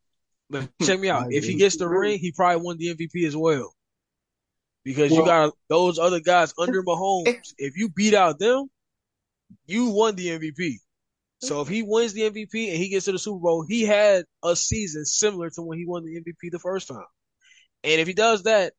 but check me out, if he gets the ring, he probably won the MVP as well. Because you got those other guys under Mahomes. If you beat out them, you won the MVP. So if he wins the MVP and he gets to the Super Bowl, he had a season similar to when he won the MVP the first time. And if he does that,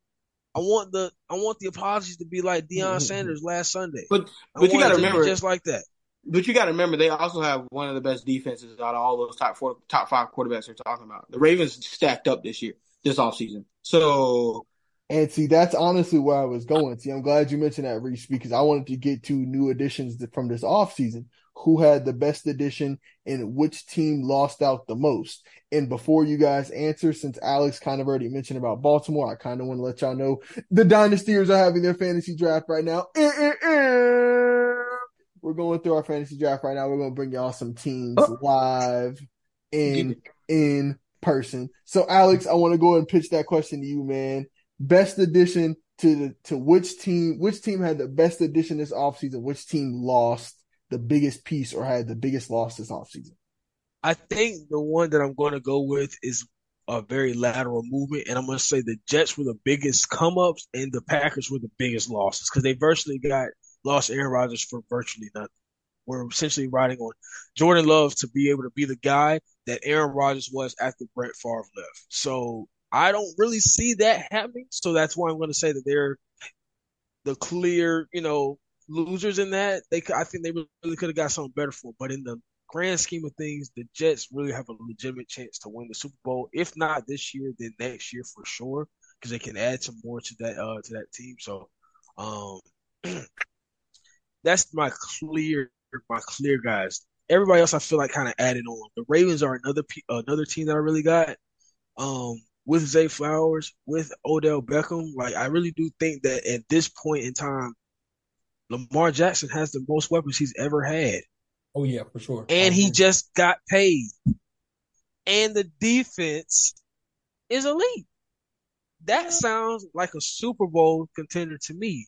I want the I want the apologies to be like Deion mm-hmm. Sanders last Sunday. But but you got to remember, just like that. but you got to remember, they also have one of the best defenses out of all those top four, top five quarterbacks we're talking about. The Ravens stacked up this year, this offseason. So And see, that's honestly where I was going. See, I'm glad you mentioned that, Reese, because I wanted to get to new additions from this offseason. Who had the best addition and which team lost out the most? And before you guys answer, since Alex kind of already mentioned about Baltimore, I kind of want to let y'all know the Dynastyers are having their fantasy draft right now. Eh, eh, eh. We're going through our fantasy draft right now. We're going to bring y'all some teams Oh. live in in person. So, Alex, I want to go ahead and pitch that question to you, man best addition to the to which team which team had the best addition this offseason which team lost the biggest piece or had the biggest loss this offseason I think the one that I'm going to go with is a very lateral movement, and I'm going to say the Jets were the biggest come ups, and the Packers were the biggest losses because they virtually got lost Aaron Rodgers for virtually nothing. We're essentially riding on Jordan Love to be able to be the guy that Aaron Rodgers was after Brett Favre left. So I don't really see that happening. So that's why I'm going to say that they're the clear, you know, losers in that. They, I think they really could have got something better for. But in the grand scheme of things, the Jets really have a legitimate chance to win the Super Bowl. If not this year, then next year for sure, because they can add some more to that uh to that team. So, um, that's my clear my clear guys. Everybody else, I feel like kind of added on. The Ravens are another another team that I really got. Um, with Zay Flowers, with Odell Beckham, like I really do think that at this point in time, Lamar Jackson has the most weapons he's ever had Oh yeah, for sure. and he just got paid. And the defense is elite. That sounds like a Super Bowl contender to me.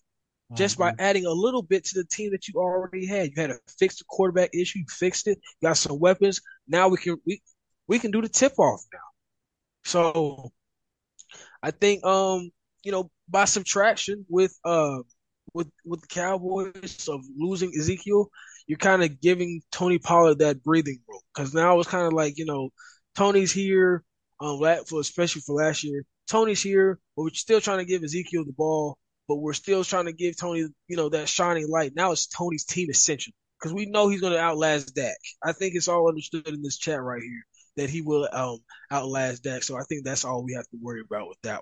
Just by mm-hmm. adding a little bit to the team that you already had. You had to fix the quarterback issue, you fixed it, you got some weapons. Now we can we we can do the tip off now. So I think um, you know, by subtraction with uh with with the Cowboys of losing Ezekiel, you're kind of giving Tony Pollard that breathing room because now it's kind of like you know Tony's here, um, for especially for last year. Tony's here, but we're still trying to give Ezekiel the ball, but we're still trying to give Tony, you know, that shining light. Now it's Tony's team essential because we know he's going to outlast Dak. I think it's all understood in this chat right here that he will um outlast Dak. So I think that's all we have to worry about with that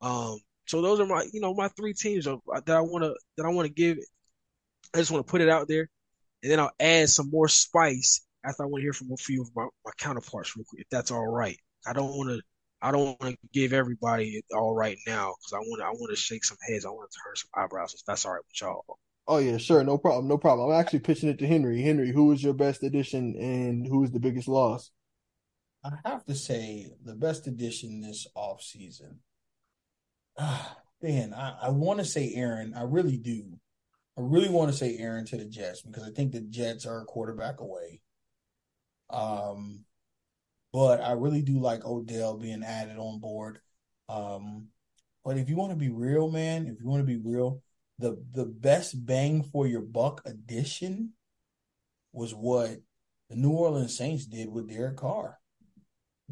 one. Um, so those are my, you know, my three teams of- that I want to that I want to give. I just want to put it out there, and then I'll add some more spice after I want to hear from a few of my, my counterparts real quick, if that's all right. I don't want to. I don't want to give everybody it all right now because I want to. I want to shake some heads. I want to turn some eyebrows. If that's all right with y'all. oh yeah sure no problem no problem i'm actually pitching it to henry henry who was your best addition and who was the biggest loss I have to say the best addition this offseason. Ah, man, I, I want to say Aaron. I really do. I really want to say Aaron to the Jets because I think the Jets are a quarterback away. Um, but I really do like Odell being added on board. Um, but if you want to be real, man, if you want to be real, the the best bang for your buck addition was what the New Orleans Saints did with Derek Carr.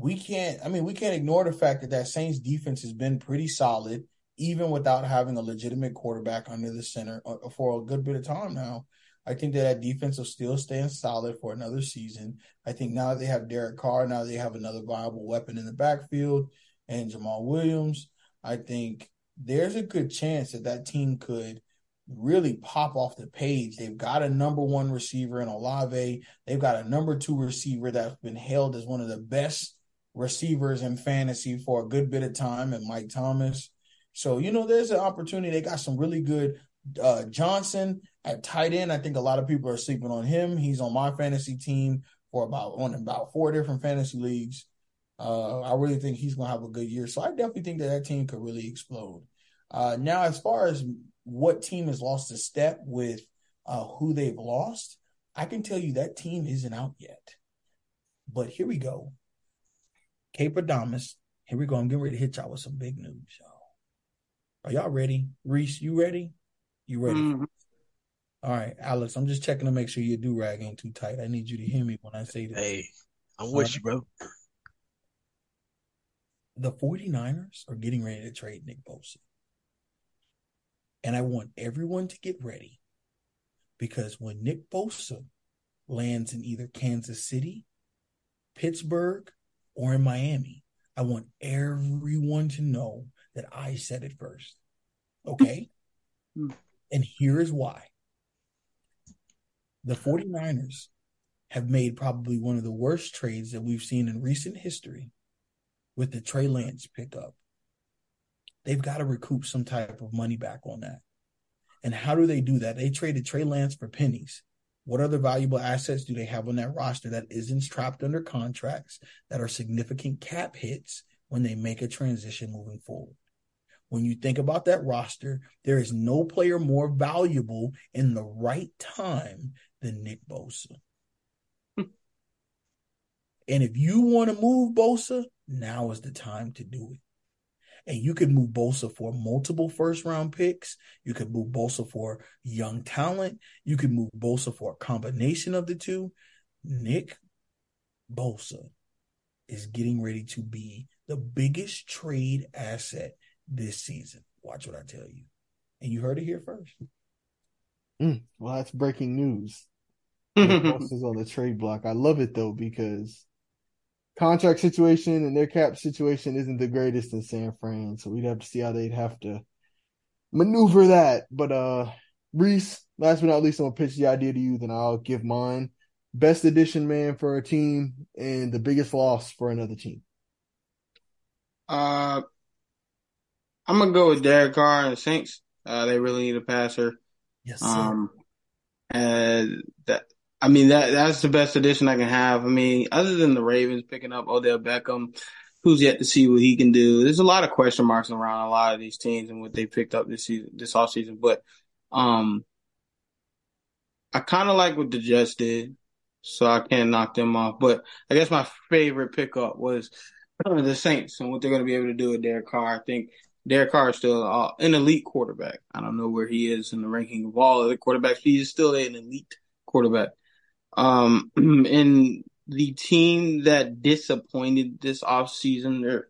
We can't, I mean, we can't ignore the fact that that Saints defense has been pretty solid, even without having a legitimate quarterback under the center uh, for a good bit of time now. I think that that defense will still stand solid for another season. I think now that they have Derek Carr, now they have another viable weapon in the backfield and Jamaal Williams. I think there's a good chance that that team could really pop off the page. They've got a number one receiver in Olave. They've got a number two receiver that's been hailed as one of the best receivers in fantasy for a good bit of time, and Mike Thomas. So you know, there's an opportunity. They got some really good uh, Johnson at tight end. I think a lot of people are sleeping on him. He's on my fantasy team for about on about four different fantasy leagues. Uh, I really think he's gonna have a good year. So I definitely think that that team could really explode. Uh, now, as far as what team has lost a step with uh, who they've lost, I can tell you that team isn't out yet. But here we go. Cape Adamas. Here we go. I'm getting ready to hit y'all with some big news, y'all. Are y'all ready? Reese, you ready? You ready? Mhm. All right, Alex, I'm just checking to make sure your do rag ain't too tight. I need you to hear me when I say this. Hey, I'm with you, bro. The 49ers are getting ready to trade Nick Bosa. And I want everyone to get ready because when Nick Bosa lands in either Kansas City, Pittsburgh, or in Miami, I want everyone to know that I said it first. Okay? and here is why. The 49ers have made probably one of the worst trades that we've seen in recent history with the Trey Lance pickup. They've got to recoup some type of money back on that. And how do they do that? They traded Trey Lance for pennies. What other valuable assets do they have on that roster that isn't trapped under contracts that are significant cap hits when they make a transition moving forward? When you think about that roster, there is no player more valuable in the right time than Nick Bosa. and if you want to move Bosa, now is the time to do it. And you could move Bosa for multiple first round picks. You could move Bosa for young talent. You could move Bosa for a combination of the two. Nick Bosa is getting ready to be the biggest trade asset this season. Watch what I tell you. And you heard it here first. Mm, well, that's breaking news. is on the trade block. I love it though because contract situation and their cap situation isn't the greatest in San Fran, so we'd have to see how they'd have to maneuver that. But uh Reese, last but not least, I'm gonna pitch the idea to you, then I'll give mine. Best addition man for a team and the biggest loss for another team. Uh I'm gonna go with Derek Carr and the Saints. Uh, they really need a passer. Yes, sir. Um, and that I mean that that's the best addition I can have. I mean, other than the Ravens picking up Odell Beckham, who's yet to see what he can do. There's a lot of question marks around a lot of these teams and what they picked up this season, this off season. But um, I kind of like what the Jets did, so I can't knock them off. But I guess my favorite pickup was the Saints and what they're going to be able to do with Derek Carr. I think Derek Carr is still uh, an elite quarterback. I don't know where he is in the ranking of all the quarterbacks. He is still an elite quarterback. Um, and the team that disappointed this offseason,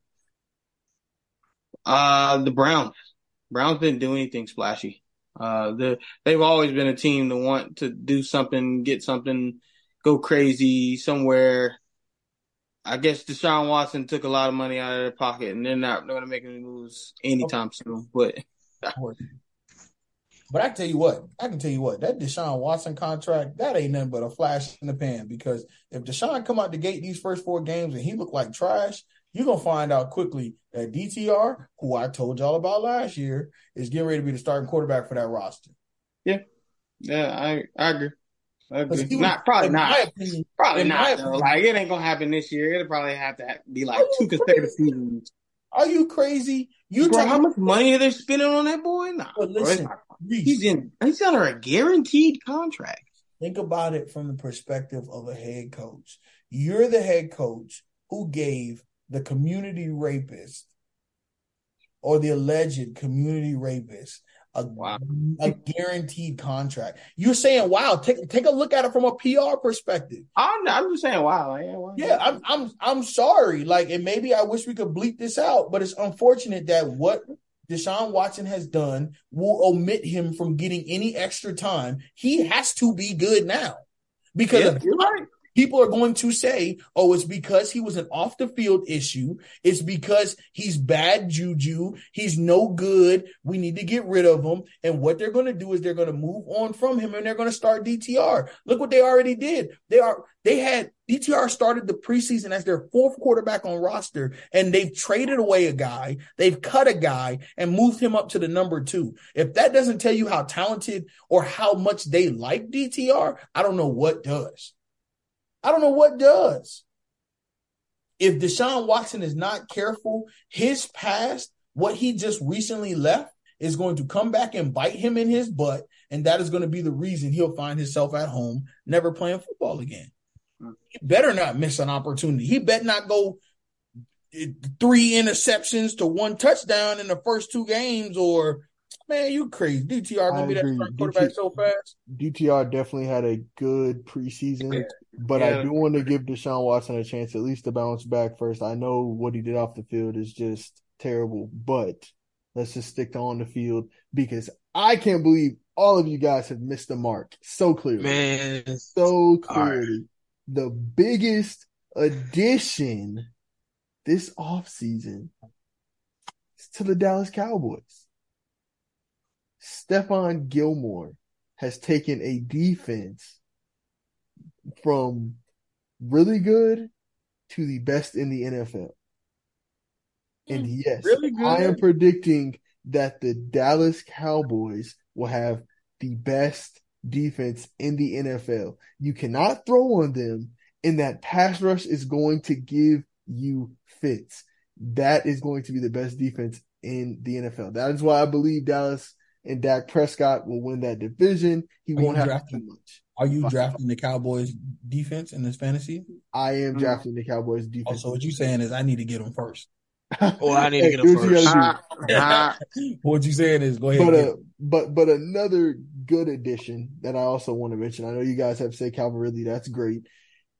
uh, the Browns. Browns didn't do anything splashy. Uh, the, they've always been a team to want to do something, get something, go crazy somewhere I guess Deshaun Watson took a lot of money out of their pocket, and they're not going to make any moves anytime soon. But, but I can tell you what, I can tell you what, that Deshaun Watson contract, that ain't nothing but a flash in the pan. Because if Deshaun come out the gate these first four games and he look like trash, you're gonna find out quickly that DTR, who I told y'all about last year, is getting ready to be the starting quarterback for that roster. Yeah, yeah, I I agree. Was, not probably not. Opinion, probably not. Like it ain't gonna happen this year. It'll probably have to be like oh, two consecutive seasons. Are you crazy? You bro, how much money are they spending on that boy? Nah, listen, bro, he's in. He's under a guaranteed contract. Think about it from the perspective of a head coach. You're the head coach who gave the community rapist or the alleged community rapist a, wow. a guaranteed contract. You're saying, wow, take take a look at it from a PR perspective. Oh, I'm, I'm just saying, wow. Yeah, wow. yeah I'm, I'm I'm sorry. Like, and maybe I wish we could bleep this out, but it's unfortunate that what Deshaun Watson has done will omit him from getting any extra time. He has to be good now because yeah, right people are going to say, oh, it's because he was an off the field issue. It's because he's bad juju. He's no good. We need to get rid of him. And what they're going to do is they're going to move on from him and they're going to start DTR. Look what they already did. They are, they had DTR started the preseason as their fourth quarterback on roster and they've traded away a guy. They've cut a guy and moved him up to the number two. If that doesn't tell you how talented or how much they like DTR, I don't know what does. I don't know what does. If Deshaun Watson is not careful, his past, what he just recently left, is going to come back and bite him in his butt. And that is going to be the reason he'll find himself at home, never playing football again. He better not miss an opportunity. He better not go eh, three interceptions to one touchdown in the first two games or Man, you crazy. DTR gonna be that quarterback DT, so fast. DTR definitely had a good preseason, but yeah. I do want to give Deshaun Watson a chance at least to bounce back first. I know what he did off the field is just terrible, but Let's just stick to on the field because I can't believe all of you guys have missed the mark so clearly. Man, so clearly. The biggest addition this offseason is to the Dallas Cowboys. Stephon Gilmore has taken a defense from really good to the best in the NFL. Hmm. And yes, Really? I am predicting that the Dallas Cowboys will have the best defense in the NFL. You cannot throw on them, and that pass rush is going to give you fits. That is going to be the best defense in the NFL. That is why I believe Dallas and Dak Prescott will win that division. He Are won't you have to do much. Are you drafting the Cowboys defense in this fantasy? I am Mm. drafting the Cowboys Oh, defense. so what you saying is I need to get them first. Well, I need to get him do what you first. Ah, what you saying is go ahead. But uh, but but another good addition that I also want to mention. I know you guys have said Calvin Ridley. That's great.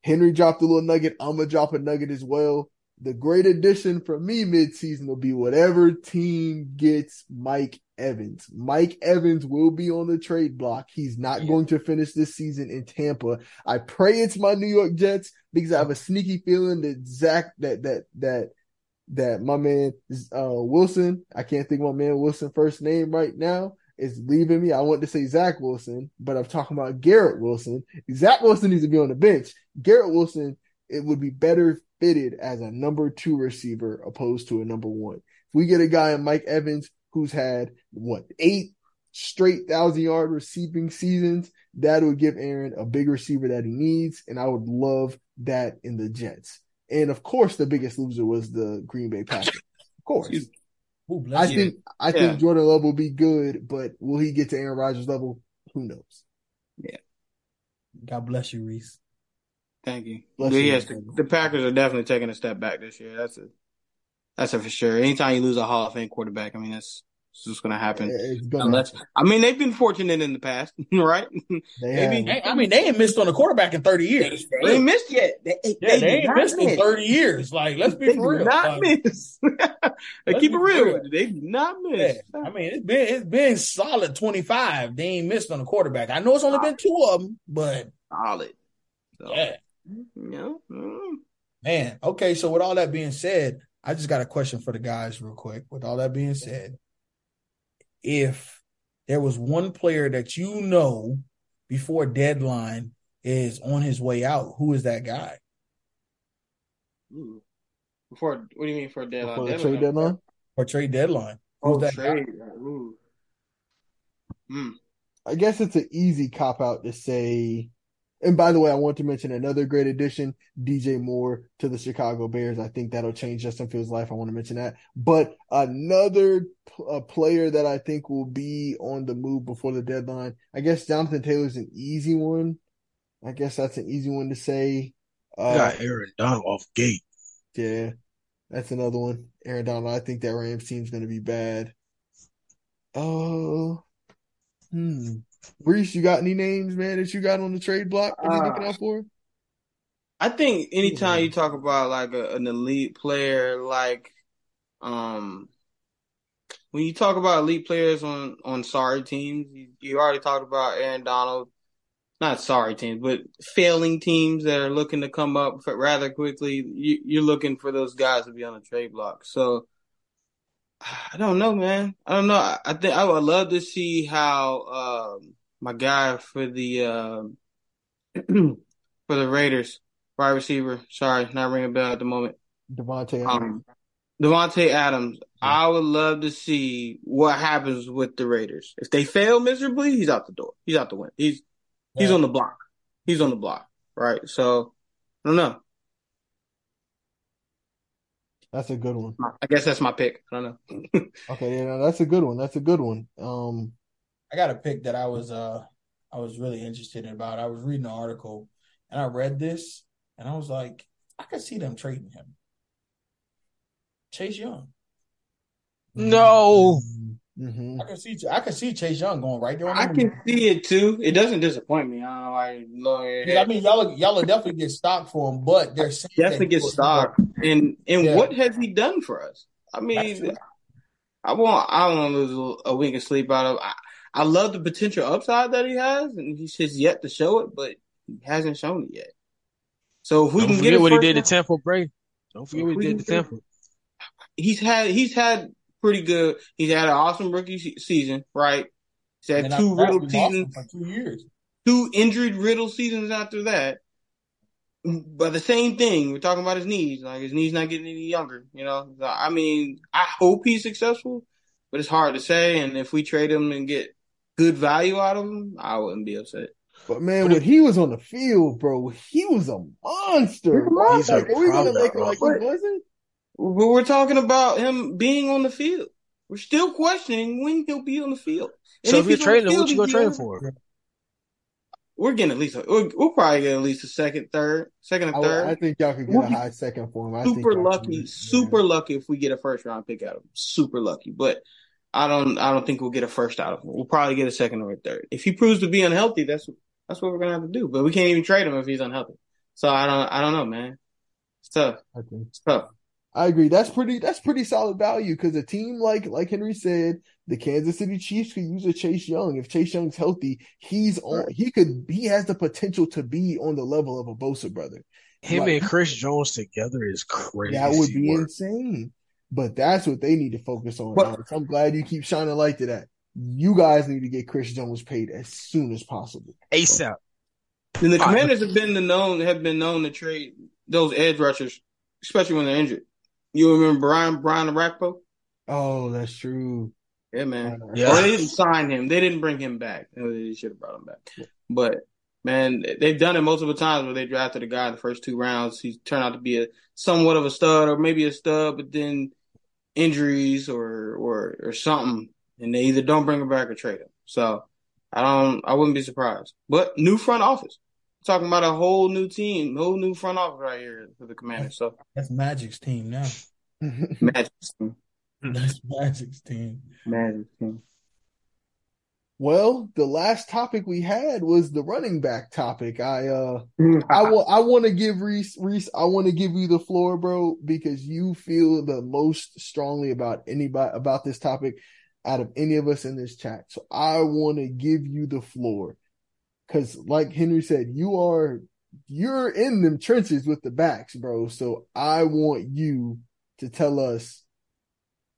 Henry dropped a little nugget. I'm gonna drop a nugget as well. The great addition for me midseason will be whatever team gets Mike Evans. Mike Evans will be on the trade block. He's not Yeah. going to finish this season in Tampa. I pray it's my New York Jets because I have a sneaky feeling that Zach that that that that my man uh, Wilson, I can't think of my man Wilson first name right now, is leaving me. I want to say Zach Wilson, but I'm talking about Garrett Wilson. Zach Wilson needs to be on the bench. Garrett Wilson, it would be better fitted as a number two receiver opposed to a number one. If we get a guy in Mike Evans who's had what eight straight thousand yard receiving seasons, that would give Aaron a big receiver that he needs, and I would love that in the Jets. And of course, the biggest loser was the Green Bay Packers. Of course, Excuse Ooh, bless I you. think I Yeah. think Jordan Love will be good, but will he get to Aaron Rodgers level? Who knows? Yeah. God bless you, Reese. Thank you. Bless But you, yes, the, the Packers are definitely taking a step back this year. That's a that's a for sure. Anytime you lose a Hall of Fame quarterback, I mean that's it's just going to happen. Gonna Unless happen. I mean they've been fortunate in the past, right? They maybe- have. I I mean, they ain't missed on a quarterback in 30 years. They ain't missed yet. They, yeah, they, they, ain't did missed not in miss. 30 years. Like, let's be They for real. not Like, miss. They Let's keep it real real. They did not yeah. I mean, it's been it's been solid 25. They ain't missed on a quarterback. I know it's only been two of them, but Solid. So, yeah, you know, mm. man. Okay, so with all that being said, I just got a question for the guys, real quick. With all that being said, if there was one player that you know before deadline is on his way out, who is that guy? Before, what do you mean for a deadline? Before the trade deadline, or trade deadline? Who's Oh, that guy? trade. Ooh. Mm. I guess it's an easy cop out to say. And by the way, I want to mention another great addition, DJ Moore to the Chicago Bears. I think that'll change Justin Fields' life. I want to mention that. But another p- a player that I think will be on the move before the deadline. I guess Jonathan Taylor's an easy one. I guess that's an easy one to say. Uh, got Aaron Donald off gate. Yeah, that's another one. Aaron Donald. I think that Rams team's going to be bad. Oh, hmm. Reese, you got any names, man, that you got on the trade block that you're looking Uh, out for? I think anytime you talk about like a, an elite player, like um, when you talk about elite players on on sorry teams, you, you already talked about Aaron Donald. Not sorry teams, but failing teams that are looking to come up rather quickly. You, you're looking for those guys to be on the trade block. So I don't know, man. I don't know. I, I think I would love to see how um, my guy for the um, for the Raiders, wide receiver. Sorry, not ringing a bell at the moment. Davante Adams. Um, Davante Adams. I would love to see what happens with the Raiders. If they fail miserably, he's out the door. He's out the win. He's he's on the block. He's on the block. Right. So I don't know. That's a good one. I guess that's my pick. I don't know. Okay, yeah, no, that's a good one. That's a good one. Um, I got a pick that I was uh I was really interested about. I was reading an article and I read this and I was like, I could see them trading him. Chase Young. No. Mhm. I can see I can see Chase Young going right there on I the can see it too. It doesn't disappoint me. I don't know why you Yeah, I mean, y'all y'all will definitely get stock for him, but they're saying definitely that get he stock. And and Yeah. what has he done for us? I mean, That's true. I want I don't want to lose a week of sleep out of. I, I love the potential upside that he has, and he's just yet to show it, but he hasn't shown it yet. So if we Don't can get what he did to Temple, Tampa Bay. Don't forget what he did to Tampa. he's had he's had pretty good. He's had an awesome rookie se- season, right? He's had And two after that, riddled we lost him seasons, for two years. two injured riddled seasons after that. But the same thing, we're talking about his knees. Like his knees not getting any younger. You know, So, I mean, I hope he's successful, but it's hard to say. And if we trade him and get good value out of him, I wouldn't be upset. But man, when he was on the field, bro, he was a monster. He's a bro. monster. Like, are we gonna Problem, make it bro. like he wasn't? But we're talking about him being on the field. We're still questioning when he'll be on the field. And So if you're he's on the trading him, what you gonna trade for? We're getting at least a, we'll, we'll probably get at least a second, third, second I, and third. I think y'all could get We'll a high second for him. I think super y'all lucky, could get it, super lucky if we get a first round pick out of him. Super lucky, but I don't, I don't think we'll get a first out of him. We'll probably get a second or a third. If he proves to be unhealthy, that's that's what we're gonna have to do. But we can't even trade him if he's unhealthy. So I don't, I don't know, man. It's tough. I think. It's tough. I agree. That's pretty. That's pretty solid value because a team like like Henry said, the Kansas City Chiefs could use a Chase Young. If Chase Young's healthy, he's on. He could. He has the potential to be on the level of a Bosa brother. Him Like, and Chris Jones together is crazy. that would be work. insane. But that's what they need to focus on. But- Alex. I'm glad you keep shining light to that. You guys need to get Chris Jones paid as soon as possible. ASAP. And the Commanders have been the known have been known to trade those edge rushers, especially when they're injured. You remember Brian Brian Orakpo? Oh, that's true. Yeah, man. Yeah. Or they didn't sign him. They didn't bring him back. They should have brought him back. But man, they've done it multiple times where they drafted a guy in the first two rounds. He turned out to be a somewhat of a stud, or maybe a stud, but then injuries or or or something, and they either don't bring him back or trade him. So I don't. I wouldn't be surprised. But new front office. Talking about a whole new team, whole new front office right here for the Commanders. So That's Magic's team now. Magic team, That's Magic's team. Magic team. well, the last topic we had was the running back topic. I uh I will I want to give Reese Reese I want to give you the floor, bro, because you feel the most strongly about anybody about this topic out of any of us in this chat. So I want to give you the floor. Cuz like Henry said, you are you're in them trenches with the backs, bro. So I want you to tell us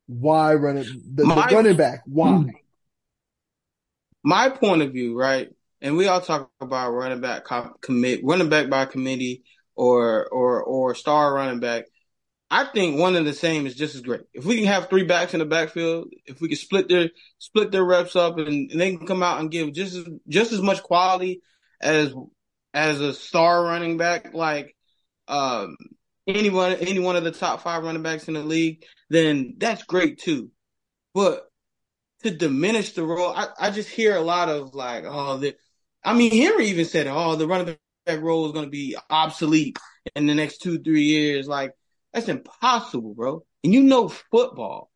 why running the, the My- running back, why? Hmm. my point of view, right? And we all talk about running back co- commit, running back by committee, or or or star running back. I think one and the same is just as great. If we can have three backs in the backfield, if we can split their split their reps up, and, and they can come out and give just as just as much quality as as a star running back, like um, anyone any one of the top five running backs in the league, then that's great too. But to diminish the role. I, I just hear a lot of like, oh, the, I mean, Henry even said, oh, the running back role is going to be obsolete in the next two, three years. Like, that's impossible, bro. And you know football.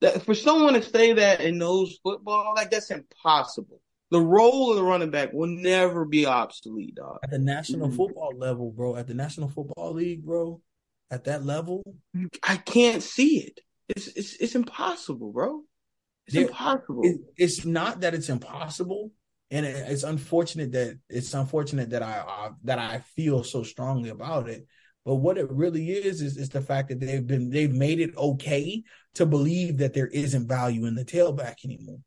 That for someone to say that and knows football, like that's impossible. The role of the running back will never be obsolete, dog. At the National Mhm. Football level, bro, at the National Football League, bro, at that level, I can't see it. It's it's it's impossible, bro. It's There- impossible. it, it's not that it's impossible, and it, it's unfortunate that it's unfortunate that I, I that I feel so strongly about it. But what it really is is is the fact that they've been they've made it okay to believe that there isn't value in the tailback anymore,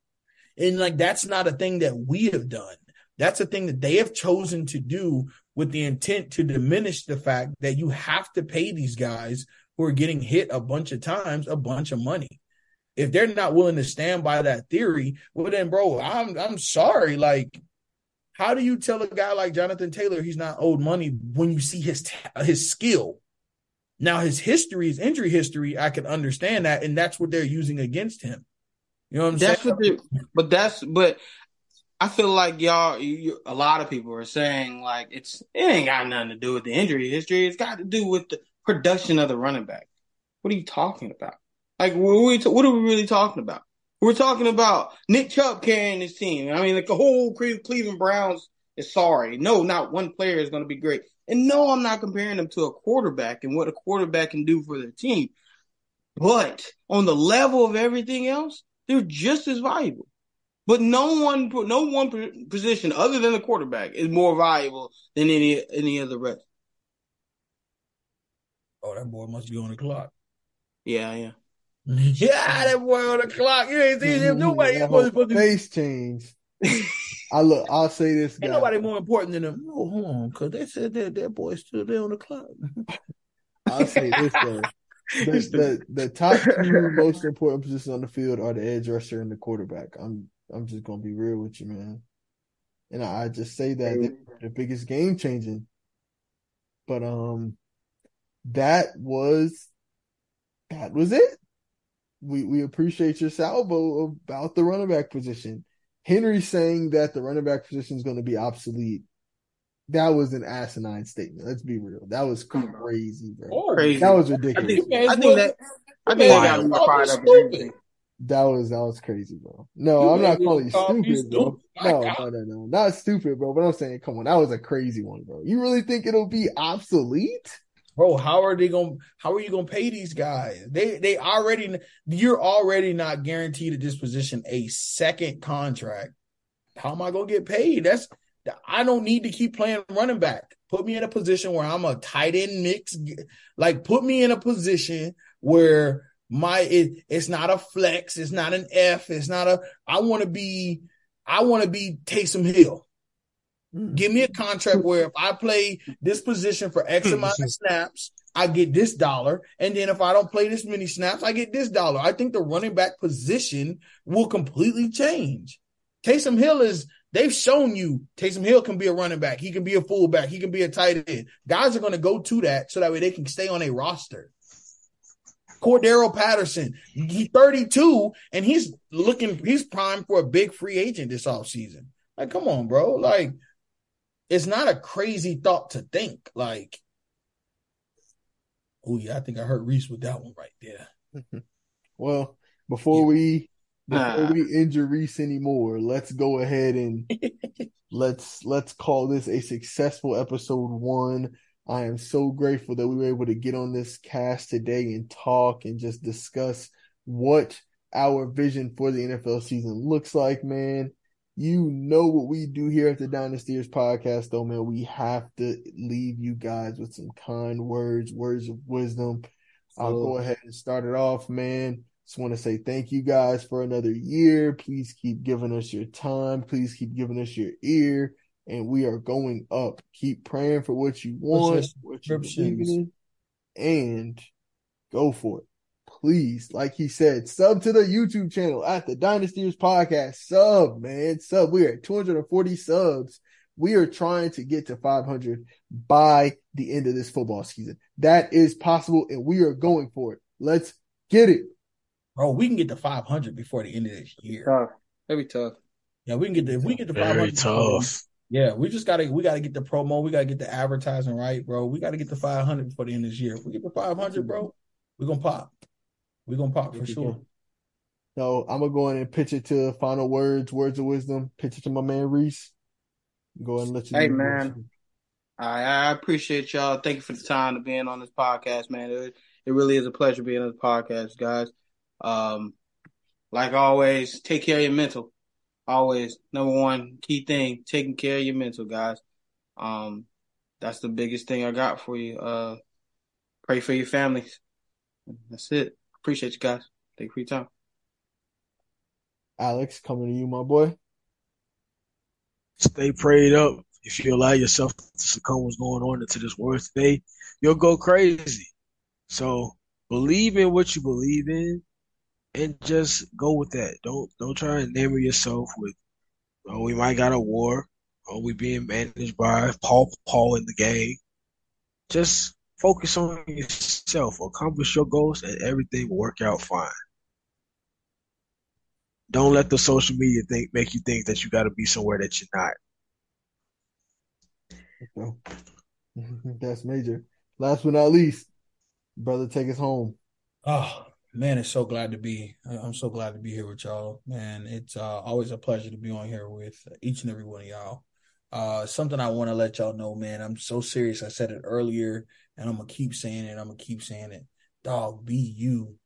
and like that's not a thing that we have done. That's a thing that they have chosen to do with the intent to diminish the fact that you have to pay these guys who are getting hit a bunch of times a bunch of money if they're not willing to stand by that theory, well then, bro, I'm I'm sorry. Like, how do you tell a guy like Jonathan Taylor he's not owed money when you see his his skill? Now his history, his injury history, I can understand that, and that's what they're using against him. You know what I'm That's saying? what but that's but I feel like y'all, you, you- a lot of people are saying like it's it ain't got nothing to do with the injury history. It's got to do with the production of the running back. What are you talking about? Like what are we, what are we really talking about? We're talking about Nick Chubb carrying his team. I mean, like the whole Cleveland Browns is sorry. No, not one player is going to be great. And no, I'm not comparing them to a quarterback and what a quarterback can do for their team. But on the level of everything else, they're just as valuable. But no one, no one position other than the quarterback is more valuable than any any of the rest. Oh, that boy must be on the clock. Yeah, yeah. Yeah, that boy on the clock. You ain't seen him. Nobody supposed to face change. I look. I'll say this. Guy. Ain't nobody more important than him. No, hold on, because they said that that boy's still there on the clock. I'll say this though. The, the, the top two most important positions on the field are the edge rusher and the quarterback. I'm I'm just gonna be real with you, man. And I, I just say that they're the biggest game changing. But um, that was that was it. We we appreciate your salvo about the running back position. Henry saying that the running back position is going to be obsolete. That was an asinine statement. Let's be real. That was crazy, bro. Crazy. That was ridiculous. I think, I think that I think got more fired up That was that was crazy, bro. No, you I'm not calling you stupid, bro. No, no, no, no, not stupid, bro. But I'm saying, come on, that was a crazy one, bro. You really think it'll be obsolete? Bro, how are they going? How are you going to pay these guys? They they already you're already not guaranteed at this position a second contract. How am I going to get paid? That's I don't need to keep playing running back. Put me in a position where I'm a tight end mix. Like put me in a position where my it, it's not a flex, it's not an F, it's not a. I want to be. I want to be Taysom Hill. Mm. Give me a contract where if I play this position for X amount of snaps, I get this dollar. And then if I don't play this many snaps, I get this dollar. I think the running back position will completely change. Taysom Hill is, they've shown you Taysom Hill can be a running back. He can be a fullback. He can be a tight end. Guys are going to go to that so that way they can stay on a roster. Cordarrelle Patterson, he's 32 and he's looking, he's primed for a big free agent this offseason. Like, come on, bro. Like, it's not a crazy thought to think. Like, oh yeah, I think I heard Reese with that one right there. well, before yeah. we before we injure Reese anymore, let's go ahead and let's let's call this a successful episode one. I am so grateful that we were able to get on this cast today and talk and just discuss what our vision for the NFL season looks like, man. You know what we do here at the Dynastyers podcast, though, man. We have to leave you guys with some kind words, words of wisdom. I'll go ahead and start it off, man. Just want to say thank you guys for another year. Please keep giving us your time. Please keep giving us your ear. And we are going up. Keep praying for what you want, what you believe in, and go for it please, like he said, sub to the YouTube channel at the Dynastyers podcast. Sub, man, sub. We are at 240 subs. We are trying to get to 500 by the end of this football season. That is possible, and we are going for it. Let's get it. Bro, we can get to 500 before the end of this year. Tough. That'd be tough. Yeah, we can get the we get the Very 500. tough. Yeah, we just gotta we gotta get the promo. We gotta get the advertising right, bro. We gotta get the 500 before the end of this year. If we get the 500, bro, we're gonna pop. We're gonna pop for sure. So I'm gonna go in and pitch it to final words, words of wisdom. Pitch it to my man Reese. Go ahead and let you. Hey man, I, I appreciate y'all. Thank you for the time to being on this podcast, man. It, it really is a pleasure being on the podcast, guys. Um, like always, take care of your mental. Always, number one key thing, taking care of your mental, guys. Um, that's the biggest thing I got for you. Uh, pray for your families. That's it. Appreciate you guys. Thank you for your time. Alex, coming to you, my boy. Stay prayed up. If you allow yourself to succumb what's going on into this world today, you'll go crazy. So believe in what you believe in and just go with that. Don't don't try and name yourself with oh we might got a war, Oh we being managed by Paul Paul in the game. Just Focus on yourself, accomplish your goals, and everything will work out fine. Don't let the social media think make you think that you got to be somewhere that you're not. That's major. Last but not least, brother, take us home. Oh man, it's so glad to be. I'm so glad to be here with y'all, man. It's uh, always a pleasure to be on here with each and every one of y'all. Uh, something I want to let y'all know, man. I'm so serious. I said it earlier, and I'm gonna keep saying it. I'm gonna keep saying it. Dog, be you.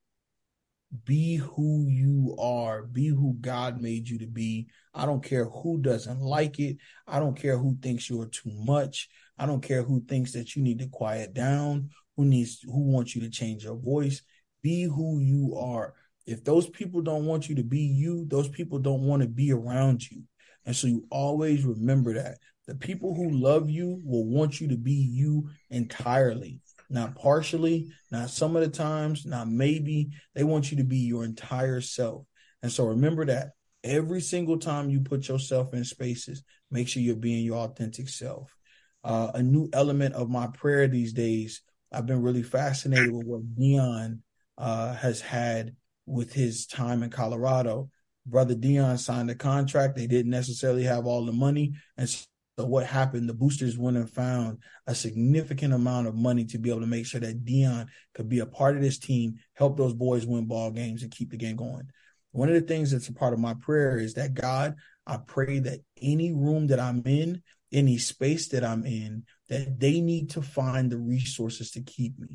Be who you are. Be who God made you to be. I don't care who doesn't like it. I don't care who thinks you're too much. I don't care who thinks that you need to quiet down, who needs who wants you to change your voice. Be who you are. If those people don't want you to be you, those people don't want to be around you. And so you always remember that. The people who love you will want you to be you entirely, not partially, not some of the times, not maybe. They want you to be your entire self. And so remember that every single time you put yourself in spaces, make sure you're being your authentic self. Uh, a new element of my prayer these days, I've been really fascinated with what Deion uh, has had with his time in Colorado. Brother Deion signed a contract. They didn't necessarily have all the money. And so what happened? The boosters went and found a significant amount of money to be able to make sure that Deion could be a part of this team, help those boys win ball games, and keep the game going. One of the things that's a part of my prayer is that God, I pray that any room that I'm in, any space that I'm in, that they need to find the resources to keep me.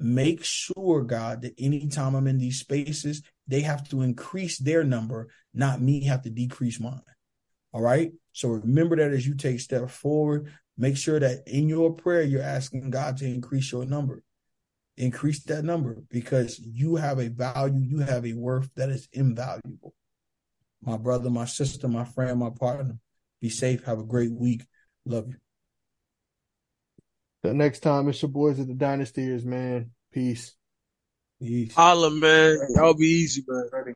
Make sure, God, that anytime I'm in these spaces, they have to increase their number, not me have to decrease mine. All right. So remember that as you take step forward, make sure that in your prayer, you're asking God to increase your number. Increase that number because you have a value, you have a worth that is invaluable. My brother, my sister, my friend, my partner, be safe. Have a great week. Love you. The next time, it's your boys at the Dynastyers, man. Peace. Peace. Holla, man. Y'all be easy, man.